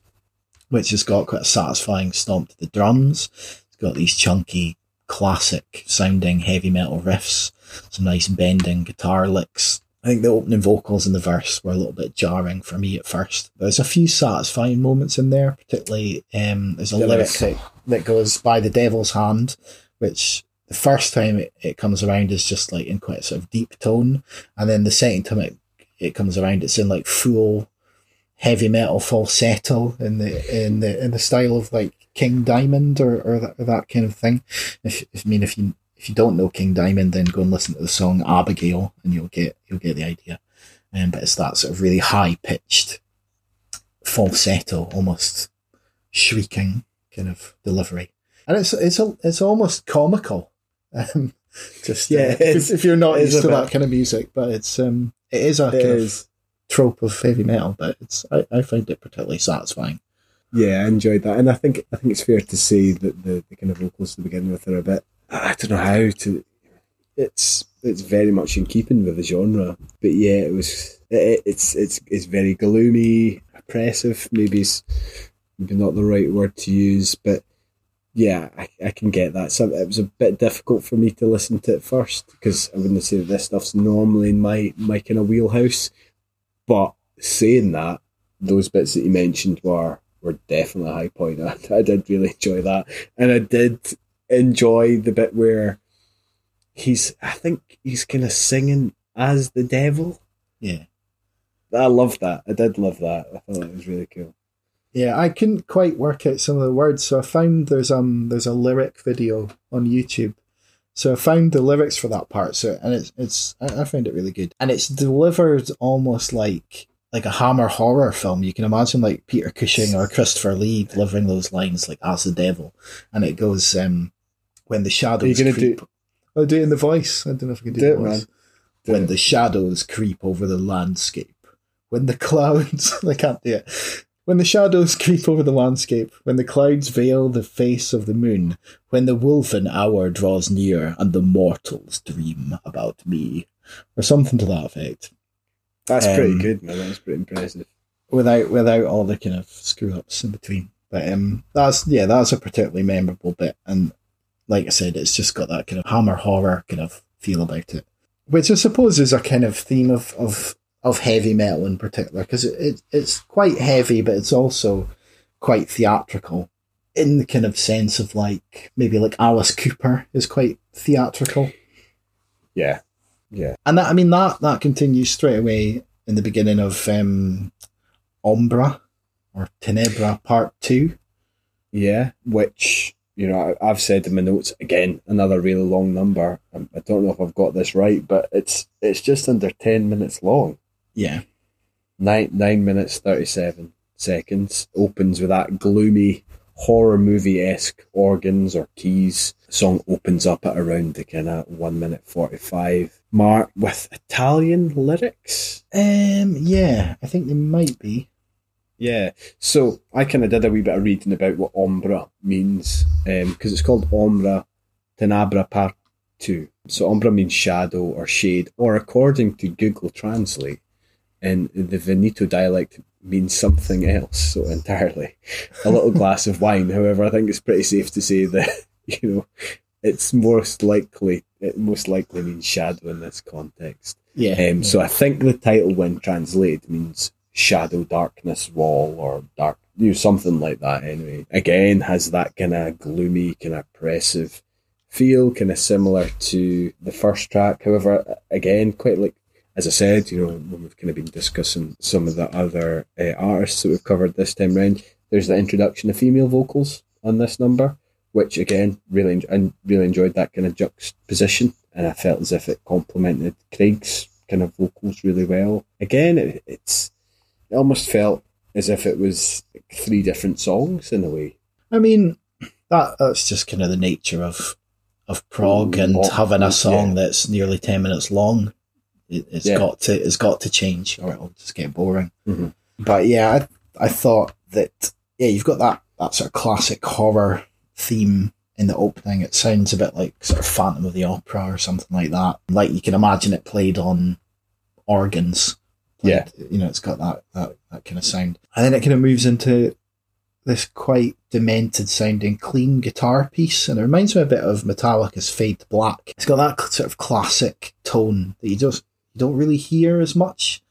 which has got quite a satisfying stomp to the drums. It's got these chunky, classic sounding heavy metal riffs, some nice bending guitar licks. I think the opening vocals in the verse were a little bit jarring for me at first. There's a few satisfying moments in there, particularly um, there's a There lyric is. That, goes by the devil's hand, which the first time it, it comes around is just like in quite sort of deep tone, and then the second time it it comes around, it's in like full heavy metal falsetto in the in the in the style of like King Diamond or or that, or that kind of thing. If, if I mean if you if you don't know King Diamond, then go and listen to the song Abigail, and you'll get you'll get the idea. Um, but it's that sort of really high pitched falsetto, almost shrieking kind of delivery, and it's it's a, it's almost comical. Um, just uh, Yeah, it if, if you're not used to bit. that kind of music, but it's um it is a It kind is. of trope of heavy metal, but it's I, I find it particularly satisfying. Yeah, I enjoyed that, and I think I think it's fair to say that the, the kind of vocals to begin with are a bit. I don't know how to. It's it's very much in keeping with the genre, but yeah, it was. It, it's it's it's very gloomy, oppressive. Maybe is maybe not the right word to use, but yeah, I, I can get that. So it was a bit difficult for me to listen to it first because I wouldn't say that this stuff's normally in my my kind of wheelhouse. But saying that, those bits that you mentioned were were definitely a high point. I, I did really enjoy that, and I did enjoy the bit where he's. I think he's kind of singing as the devil. Yeah. I love that. I did love that. I thought that was really cool. Yeah, I couldn't quite work out some of the words, so I found there's um there's a lyric video on YouTube. So I found the lyrics for that part, so and it's it's I, I found it really good, and it's delivered almost like like a Hammer horror film. You can imagine like Peter Cushing or Christopher Lee delivering those lines like as the devil, and it goes um when the shadows Are you gonna creep. do- I'll do it in the voice. I don't know if I can do, Do it, man. Do when it. the shadows creep over the landscape, when the clouds, I can't do it. When the shadows creep over the landscape, when the clouds veil the face of the moon, when the wolven hour draws near and the mortals dream about me, or something to that effect, That's pretty Um, good, man. That's pretty impressive. without without all the kind of screw ups in between. But um, that's yeah, that's a particularly memorable bit, and like I said, it's just got that kind of hammer horror kind of feel about it, which I suppose is a kind of theme of of of heavy metal in particular because it, it it's quite heavy, but it's also quite theatrical in the kind of sense of like maybe like Alice Cooper is quite theatrical, Yeah, yeah, and that I mean that that continues straight away in the beginning of um, Ombra or Tenebra Part Two. yeah. Which you know, I, I've said in my notes again, another really long number. Um, I don't know if I've got this right, but it's it's just under ten minutes long. Yeah, Nine nine minutes thirty seven seconds. Opens with that gloomy horror movie esque organs or keys. The song opens up at around the kind of one minute forty five mark with Italian lyrics. um, yeah, I think they might be. Yeah, so I kind of did a wee bit of reading about what ombra means because it's called ombra tenebra part two. So ombra means shadow or shade, or according to Google Translate, in the Veneto dialect means something else. So entirely, a little glass of wine. However, I think it's pretty safe to say that you know it's most likely it most likely means shadow in this context. Yeah, Um, So I think the title, when translated, means shadow, darkness, wall, or dark, you know, something like that. Anyway, again, has that kind of gloomy, kind of oppressive feel, kind of similar to the first track. However, again, quite like as I said, you know, when we've kind of been discussing some of the other uh, artists that we've covered this time round, there's the introduction of female vocals on this number, which again, really, I really enjoyed that kind of juxtaposition, and I felt as if it complemented Craig's kind of vocals really well. Again, it, it's it almost felt as if it was three different songs in a way. I mean, that that's just kind of the nature of of prog and having a song yeah. that's nearly ten minutes long. It, it's Yeah. got to it's got to change, or it'll just get boring. Mhm. But yeah, I I thought that yeah, you've got that that sort of classic horror theme in the opening. It sounds a bit like sort of Phantom of the Opera or something like that. Like you can imagine it played on organs. Yeah. you know, it's got that that that kind of sound, and then it kind of moves into this quite demented sounding clean guitar piece and it reminds me a bit of Metallica's Fade to Black. It's got that sort of classic tone that you just you don't really hear as much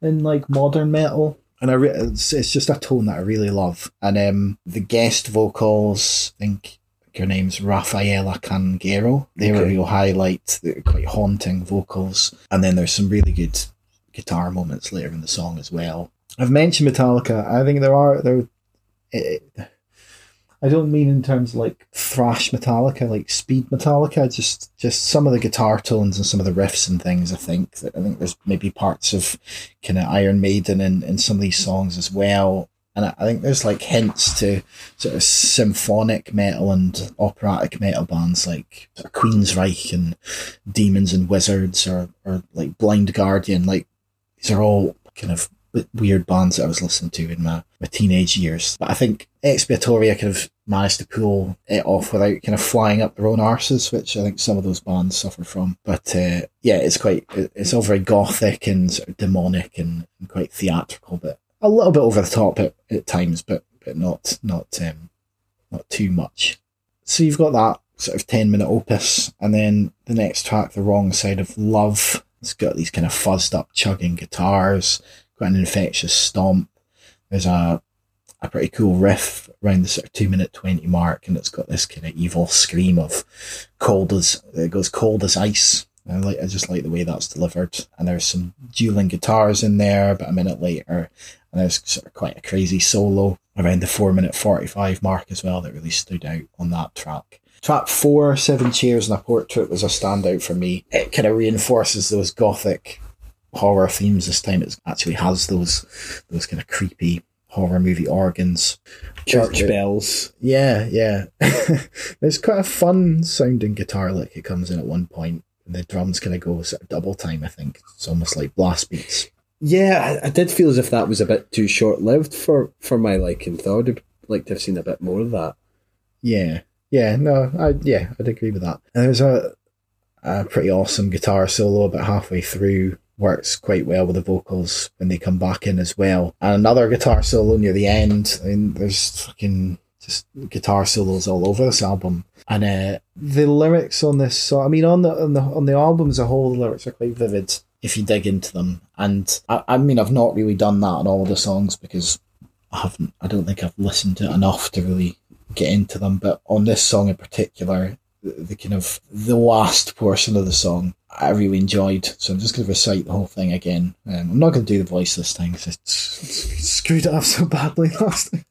in like modern metal. And I re- it's, it's just a tone that I really love. And um, the guest vocals, I think her name's Rafaela Cangero. They were a real highlight. They're quite haunting vocals. And then there's some really good guitar moments later in the song as well. I've mentioned Metallica. I think there are there. It, I don't mean in terms of like thrash Metallica, like speed Metallica. Just just some of the guitar tones and some of the riffs and things. I think that I think there's maybe parts of kind of Iron Maiden in, in some of these songs as well. And I, I think there's like hints to sort of symphonic metal and operatic metal bands like sort of Queensryche and Demons and Wizards or or like Blind Guardian. Like these are all kind of weird bands that I was listening to in my, my teenage years. But I think Expiatoria kind of managed to pull it off without kind of flying up their own arses, which I think some of those bands suffer from. But uh, yeah, it's quite, it's all very gothic and sort of demonic and, and quite theatrical, but a little bit over the top at, at times, but but not not um, not too much. So you've got that sort of ten minute opus, and then the next track, "The Wrong Side of Love," it's got these kind of fuzzed up chugging guitars, got an infectious stomp. There's a a pretty cool riff around the sort of two minute twenty mark, and it's got this kind of evil scream of cold as it goes cold as ice. I like I just like the way that's delivered. And there's some dueling guitars in there, but a minute later, and there's sort of quite a crazy solo around the four minute forty five mark as well that really stood out on that track. Track four, Seven Chairs and a Portrait was a standout for me. It kind of reinforces those gothic horror themes this time. It actually has those those kind of creepy horror movie organs. Church bells. Yeah, yeah. There's quite a fun sounding guitar lick. It comes in at one point, and the drums kind of go sort of double time. I think it's almost like blast beats. Yeah, I, I did feel as if that was a bit too short lived for, for my liking. Though I'd like to have seen a bit more of that. Yeah, yeah. No, I yeah, I'd agree with that. And there's a a pretty awesome guitar solo about halfway through. Works quite well with the vocals when they come back in as well. And another guitar solo near the end. I mean, there's fucking just guitar solos all over this album. And uh, the lyrics on this song, I mean, on the on the on the album as a whole, the lyrics are quite vivid. if you dig into them. And I, I mean, I've not really done that on all the songs because I haven't. I don't think I've listened to enough to really get into them. But on this song in particular, the, the kind of the last portion of the song, I really enjoyed. So I'm just going to recite the whole thing again. Um, I'm not going to do the voice this time because it's, it's screwed it up so badly last time.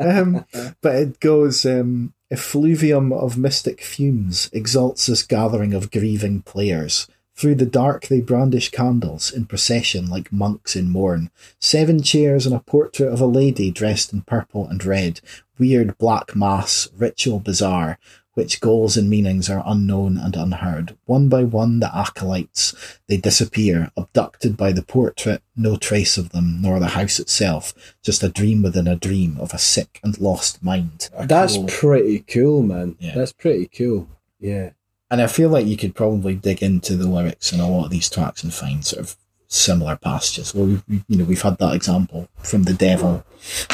um, but it goes. Um, effluvium of mystic fumes exalts this gathering of grieving players. Through the dark they brandish candles in procession like monks in mourn. Seven chairs and a portrait of a lady dressed in purple and red. Weird black mass, ritual bizarre, which goals and meanings are unknown and unheard. One by one the acolytes, they disappear, abducted by the portrait, no trace of them, nor the house itself, just a dream within a dream of a sick and lost mind. A That's cool- pretty cool, man. Yeah. That's pretty cool. Yeah. And I feel like you could probably dig into the lyrics in a lot of these tracks and find sort of similar passages. Well, we've, we- you know, we've had that example from the devil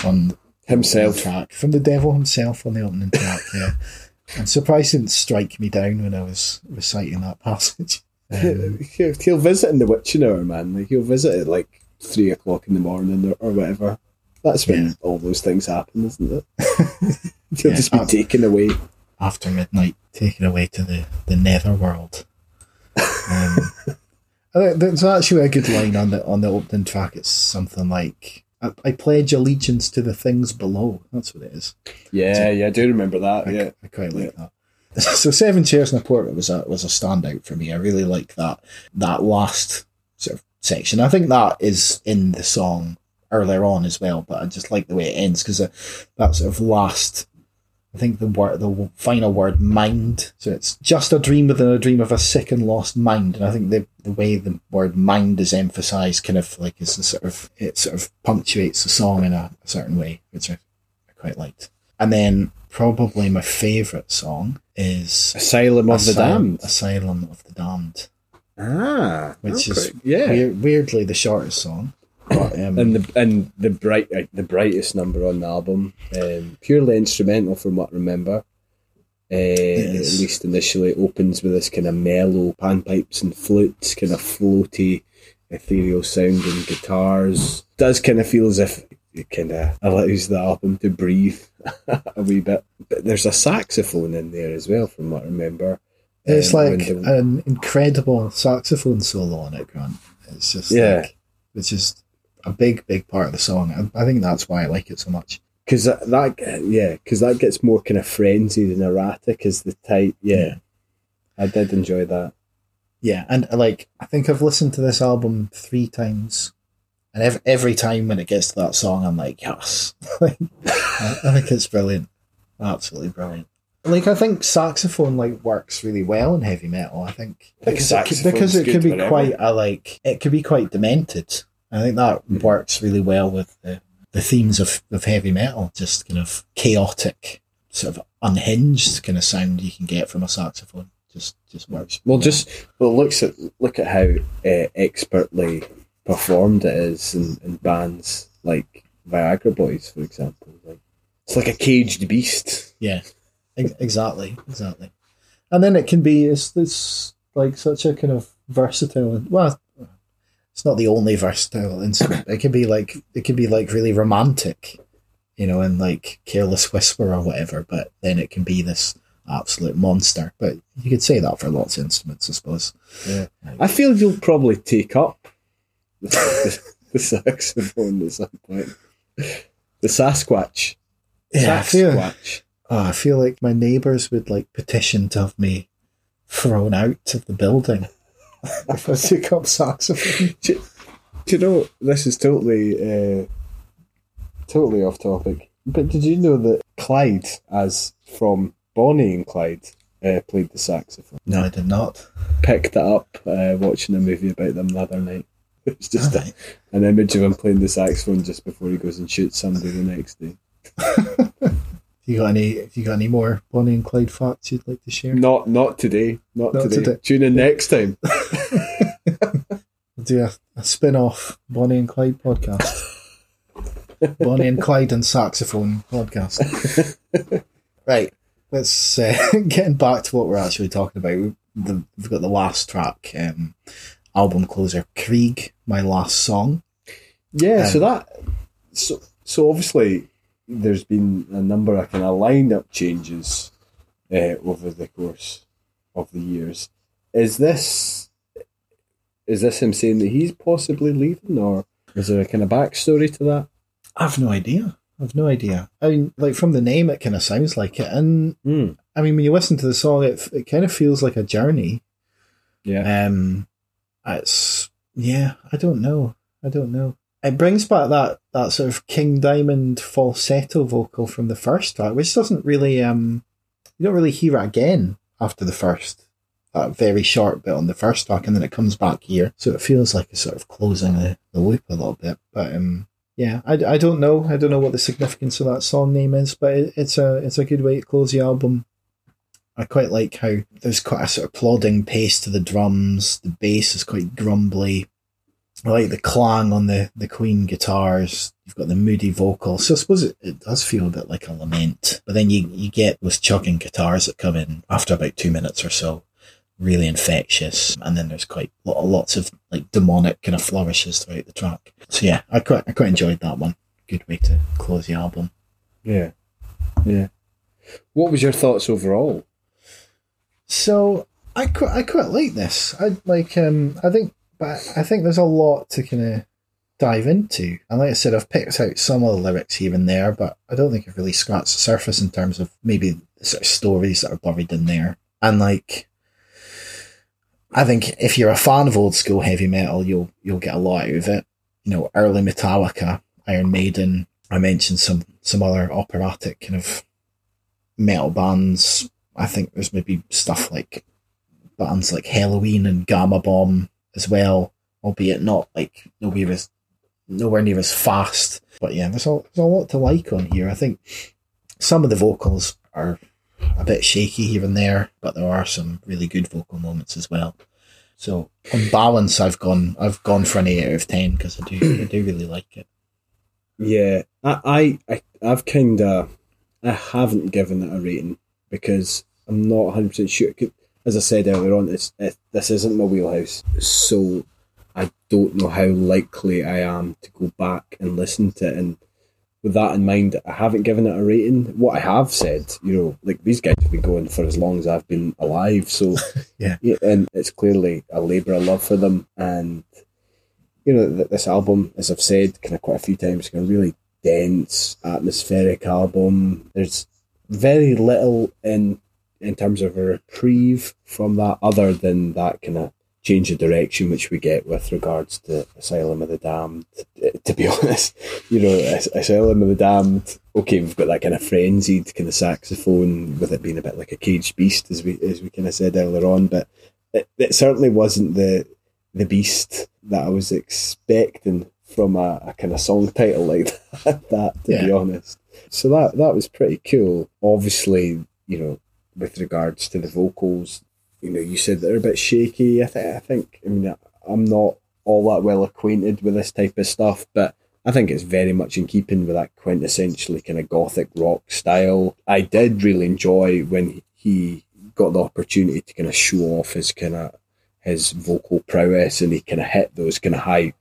on Himself. the track, from the devil himself on the opening track. Yeah, I'm surprised didn't strike me down when I was reciting that passage. Um, he'll, he'll visit in the witching hour, man. Like he'll visit at like three o'clock in the morning or, or whatever. That's when Yeah. all those things happen, isn't it? he'll Yeah, just be um, taken away. after midnight, taken away to the, the nether world. Um, there's actually a good line on the on the opening track. It's something like, I, "I pledge allegiance to the things below." That's what it is. Yeah, yeah, I do remember that. I, yeah. I quite like that. So seven chairs and a portrait was a was a standout for me. I really like that that last sort of section. I think that is in the song earlier on as well, but I just like the way it ends because uh, that sort of last. I think the word the final word mind. So it's just a dream within a dream of a sick and lost mind, and I think the the way the word mind is emphasized kind of like is the sort of it sort of punctuates the song in a, a certain way, which I, I quite liked. And then probably my favourite song is Asylum of the Damned. Asylum of the Damned, Ah, which okay. is yeah. weir- weirdly the shortest song. But, um, and the and the bright uh, the brightest number on the album, um, purely instrumental from what I remember. Uh, at least initially, it opens with this kind of mellow panpipes and flutes, kind of floaty, ethereal sound and guitars. Does kind of feel as if it kind of allows the album to breathe a wee bit. But there's a saxophone in there as well, from what I remember. it's Um, like an incredible saxophone solo on it, Grant. It's just Yeah. like, it's just a big, big part of the song. I, I think that's why I like it so much. Because that, that, yeah, because that gets more kind of frenzied and erratic as the type. Yeah, I did enjoy that. Yeah, and uh, like I think I've listened to this album three times, and every, every time when it gets to that song, I'm like, yes, I, I think it's brilliant, absolutely brilliant. Like I think saxophone like works really well in heavy metal. I think think because it, could- because it good could be wherever. quite a like it could be quite demented. I think that works really well with the the themes of, of heavy metal, just kind of chaotic, sort of unhinged kind of sound you can get from a saxophone. Just just works. Well, just well, looks at look at how uh, expertly performed it is in, in bands like Viagra Boys, for example. Like it's like a caged beast. Yeah, exactly, exactly. And then it can be it's, it's like such a kind of versatile. Well, it's not the only versatile instrument. It can be like it can be like really romantic, you know, and like Careless Whisper or whatever. But then it can be this absolute monster. But you could say that for lots of instruments, I suppose. Yeah, I feel you'll probably take up the, the, the saxophone at some point. The Sasquatch. Yeah, I feel, Sasquatch. oh, I feel like my neighbours would like petition to have me thrown out of the building if I took up saxophone. Do, do you know this is totally uh, totally off topic? But did you know that Clyde, as from Bonnie and Clyde, uh, played the saxophone? No, I did not. Picked it up uh, watching a movie about them the other night. It's just a, an image of him playing the saxophone just before he goes and shoots somebody the next day. Do you got any? Have you got any more Bonnie and Clyde facts you'd like to share? Not not today. Not, Not today. today. Tune in next time. Do a, a spin-off Bonnie and Clyde podcast. Bonnie and Clyde and saxophone podcast. right. Let's uh, getting back to what we're actually talking about. We've, the, we've got the last track, um, album closer, Krieg, my last song. Yeah, so Um, that so so obviously there's been a number of kind of lineup changes uh, over the course of the years. Is this is this him saying that he's possibly leaving, or is there a kind of backstory to that? I've no idea. I've no idea. I mean, like from the name, it kind of sounds like it, and Mm. I mean, when you listen to the song, it it kind of feels like a journey. Yeah, Um, it's yeah, I don't know. I don't know. It brings back that that sort of King Diamond falsetto vocal from the first track, which doesn't really um, you don't really hear it again after the first. That very short bit on the first track, and then it comes back here, so it feels like it's sort of closing the, the loop a little bit. But um, yeah, I, I don't know. I don't know what the significance of that song name is, but it, it's a it's a good way to close the album. I quite like how there's quite a sort of plodding pace to the drums. The bass is quite grumbly. I like the clang on the, the Queen guitars. You've got the moody vocal. So I suppose it, it does feel a bit like a lament. But then you, you get those chugging guitars that come in after about two minutes or so. Really infectious. And then there's quite lo- lots of like demonic kind of flourishes throughout the track. So yeah, I quite, I quite enjoyed that one. Good way to close the album. yeah, yeah. What was your thoughts overall? So I quite, I quite like this. I like um I think but I think there's a lot to kind of dive into. And like I said, I've picked out some of the lyrics here and there, but I don't think I've really scratched the surface in terms of maybe the sort of stories that are buried in there. And like I think if you're a fan of old school heavy metal, you'll you'll get a lot out of it. You know, early Metallica, Iron Maiden. I mentioned some some other operatic kind of metal bands. I think there's maybe stuff like bands like Helloween and Gama Bomb as well, albeit not like nowhere as nowhere near as fast. But yeah, there's a there's a lot to like on here. I think some of the vocals are a bit shaky here and there, but there are some really good vocal moments as well. So on balance, I've gone I've gone for an eight out of ten because I do I do really like it. Yeah, I, I, I've kind of, I haven't given it a rating because I'm not 100 percent sure. As I said earlier on, it, this isn't my wheelhouse, so I don't know how likely I am to go back and listen to it. And with that in mind, I haven't given it a rating. What I have said, you know, like these guys have been going for as long as I've been alive, so Yeah. and it's clearly a labour of love for them and you know, th- this album, as I've said kind of quite a few times, kind of really dense, atmospheric album. There's very little in in terms of a reprieve from that, other than that kind of change of direction which we get with regards to Asylum of the Damned. To be honest, you know, As- Asylum of the Damned. Okay, we've got that kind of frenzied kind of saxophone with it being a bit like a caged beast, as we as we kind of said earlier on, but it, it certainly wasn't the the beast that I was expecting from a, a kind of song title like that, that to be honest. So that that was pretty cool. Obviously, you know, with regards to the vocals, you know, you said they're a bit shaky. I think I think I mean I'm not all that well acquainted with this type of stuff, but I think it's very much in keeping with that quintessentially kind of gothic rock style. I did really enjoy when he got the opportunity to kind of show off his kind of his vocal prowess and he kind of hit those kind of high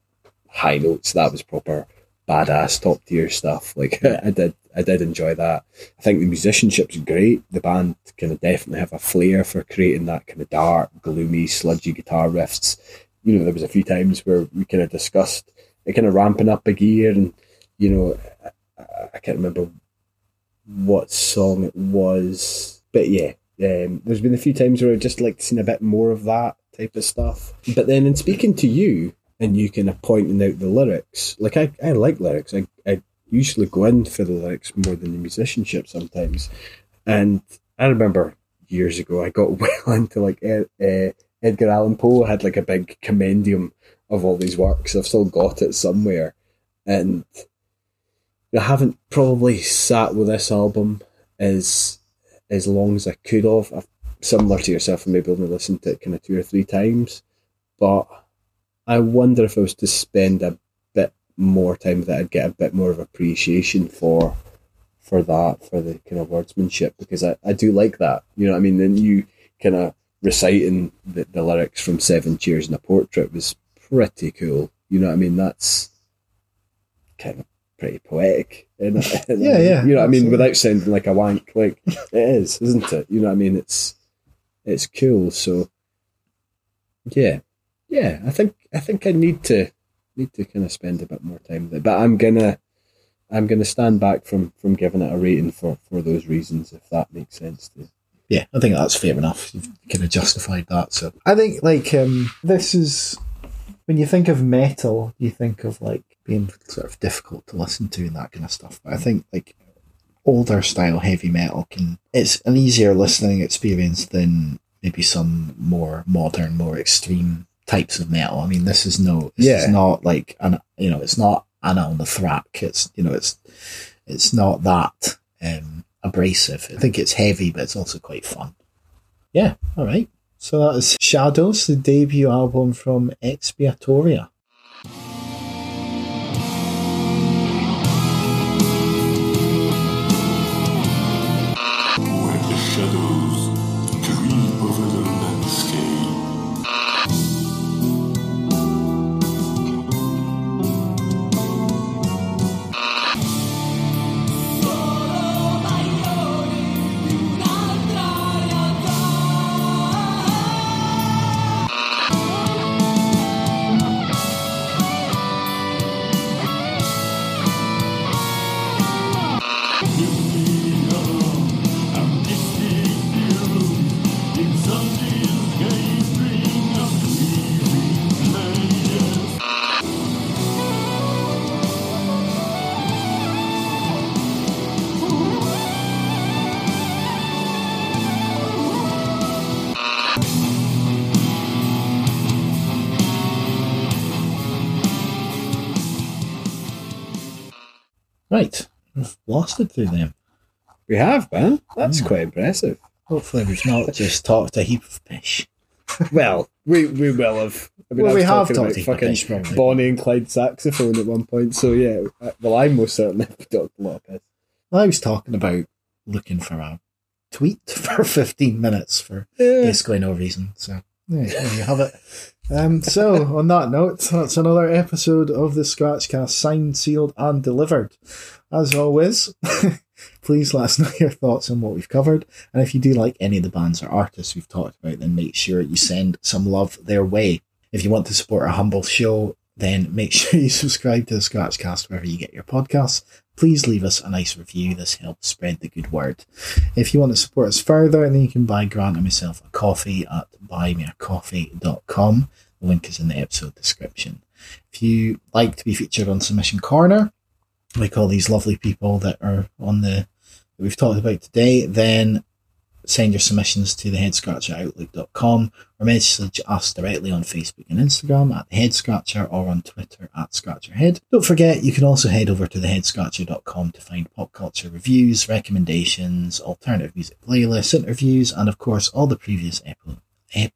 high notes. That was proper badass top tier stuff. Like I did I did enjoy that. I think the musicianship's great. The band kind of definitely have a flair for creating that kind of dark, gloomy, sludgy guitar riffs. You know, there was a few times where we kind of discussed it kind of ramping up a gear and you know I, I can't remember what song it was. But yeah, um, there's been a few times where I've just like seen a bit more of that type of stuff. But then in speaking to you and you kind of pointing out the lyrics, like I, I like lyrics. I, I usually go in for the lyrics more than the musicianship sometimes. And I remember years ago I got well into like uh, Edgar Allan Poe had like a big compendium of all these works. I've still got it somewhere. And I haven't probably sat with this album as as long as I could have. I've, similar to yourself, I maybe only listened to it kind of two or three times. But I wonder if I was to spend a bit more time that I'd get a bit more of appreciation for for that, for the kind of wordsmanship, because I, I do like that. You know what I mean? Then you kind of reciting the, the lyrics from Seven Chairs and a Portrait was pretty cool. You know what I mean? That's kind of pretty poetic. it? Yeah, yeah, You know what I mean? absolutely. Without sounding like a wank, like it is, isn't it? You know what I mean? It's it's cool. So yeah, yeah. I think I think I need to need to kind of spend a bit more time with it, but I'm gonna I'm gonna stand back from from giving it a rating for for those reasons, if that makes sense. To Yeah, I think that's fair enough. You've kind of justified that. So I think like um, this is when you think of metal, you think of like being sort of difficult to listen to and that kind of stuff. But I think like older style heavy metal can it's an easier listening experience than maybe some more modern, more extreme types of metal. I mean, this is no, this Yeah. is not like an you know, it's not Anaal Nathrakh. It's you know, it's it's not that um, abrasive. I think it's heavy, but it's also quite fun. Yeah, all right. So that is Shadows, the debut album from Expiatoria. Right, we've blasted through them. we have, man. Mm. That's quite impressive. Hopefully, we've not just talked a heap of fish. Well, we we will have. I mean, Well, I we have talked about fucking probably. Bonnie and Clyde saxophone at one point. So yeah, well, I most certainly have talked a lot of. I was talking about looking for a tweet for 15 minutes for Yeah. basically no reason. So, there you have it. Um, so, on that note, that's another episode of the Scratchcast signed, sealed, and delivered. As always, please let us know your thoughts on what we've covered. And if you do like any of the bands or artists we've talked about, then make sure you send some love their way. If you want to support our humble show, then make sure you subscribe to the Scratchcast wherever you get your podcasts. Please leave us a nice review. This helps spread the good word. If you want to support us further, then you can buy Grant and myself a coffee at buymeacoffee.com. The link is in the episode description. If you like to be featured on Submission Corner, like all these lovely people that are on the that we've talked about today, then send your submissions to the headscratcher@outlook.com or message us directly on Facebook and Instagram at the Head Scratcher or on Twitter at ScratcherHead. Don't forget, you can also head over to theheadscratcher.com to find pop culture reviews, recommendations, alternative music playlists, interviews, and of course all the previous epo, eh,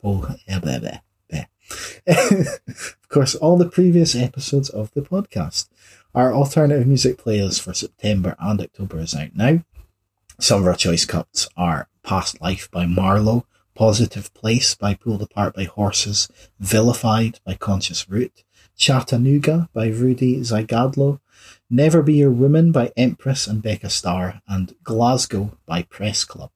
of course, all the previous episodes of the podcast. Our alternative music playlist for September and October is out now. Some of our choice cuts are Past Life by Marlowe, Positive Place by Pulled Apart by Horses, Vilified by Conscious Root, Chattanooga by Rudy Zygadlo, Never Be Your Woman by Empress and Becca Starr, and Glasgow by Press Club.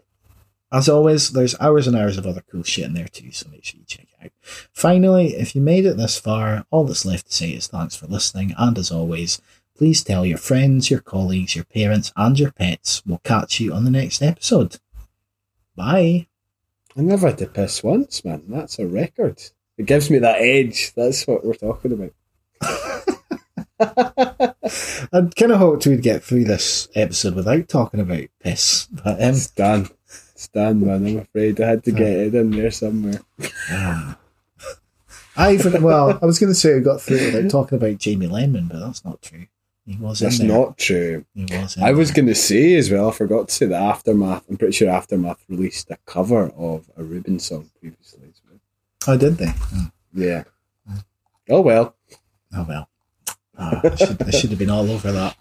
As always, there's hours and hours of other cool shit in there too, so make sure you check it out. Finally, if you made it this far, all that's left to say is thanks for listening, and as always, please tell your friends, your colleagues, your parents, and your pets. We'll catch you on the next episode. Bye. I never had to piss once, man. That's a record. It gives me that edge. That's what we're talking about. I kind of hoped we'd get through this episode without talking about piss, but um, It's done, man. I'm afraid I had to get it in there somewhere. I even well, I was going to say we got through without talking about Jamie Lenman, but that's not true. He was That's there. not true. He was. In I was going to say as well, I forgot to say that Aftermath, I'm pretty sure Aftermath released a cover of a Reuben song previously as well. Oh, did they? Oh, Yeah. Oh well. oh well. Ah, I, should, I should have been all over that.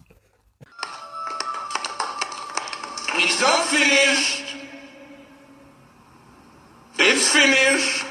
It's not finished. It's finished.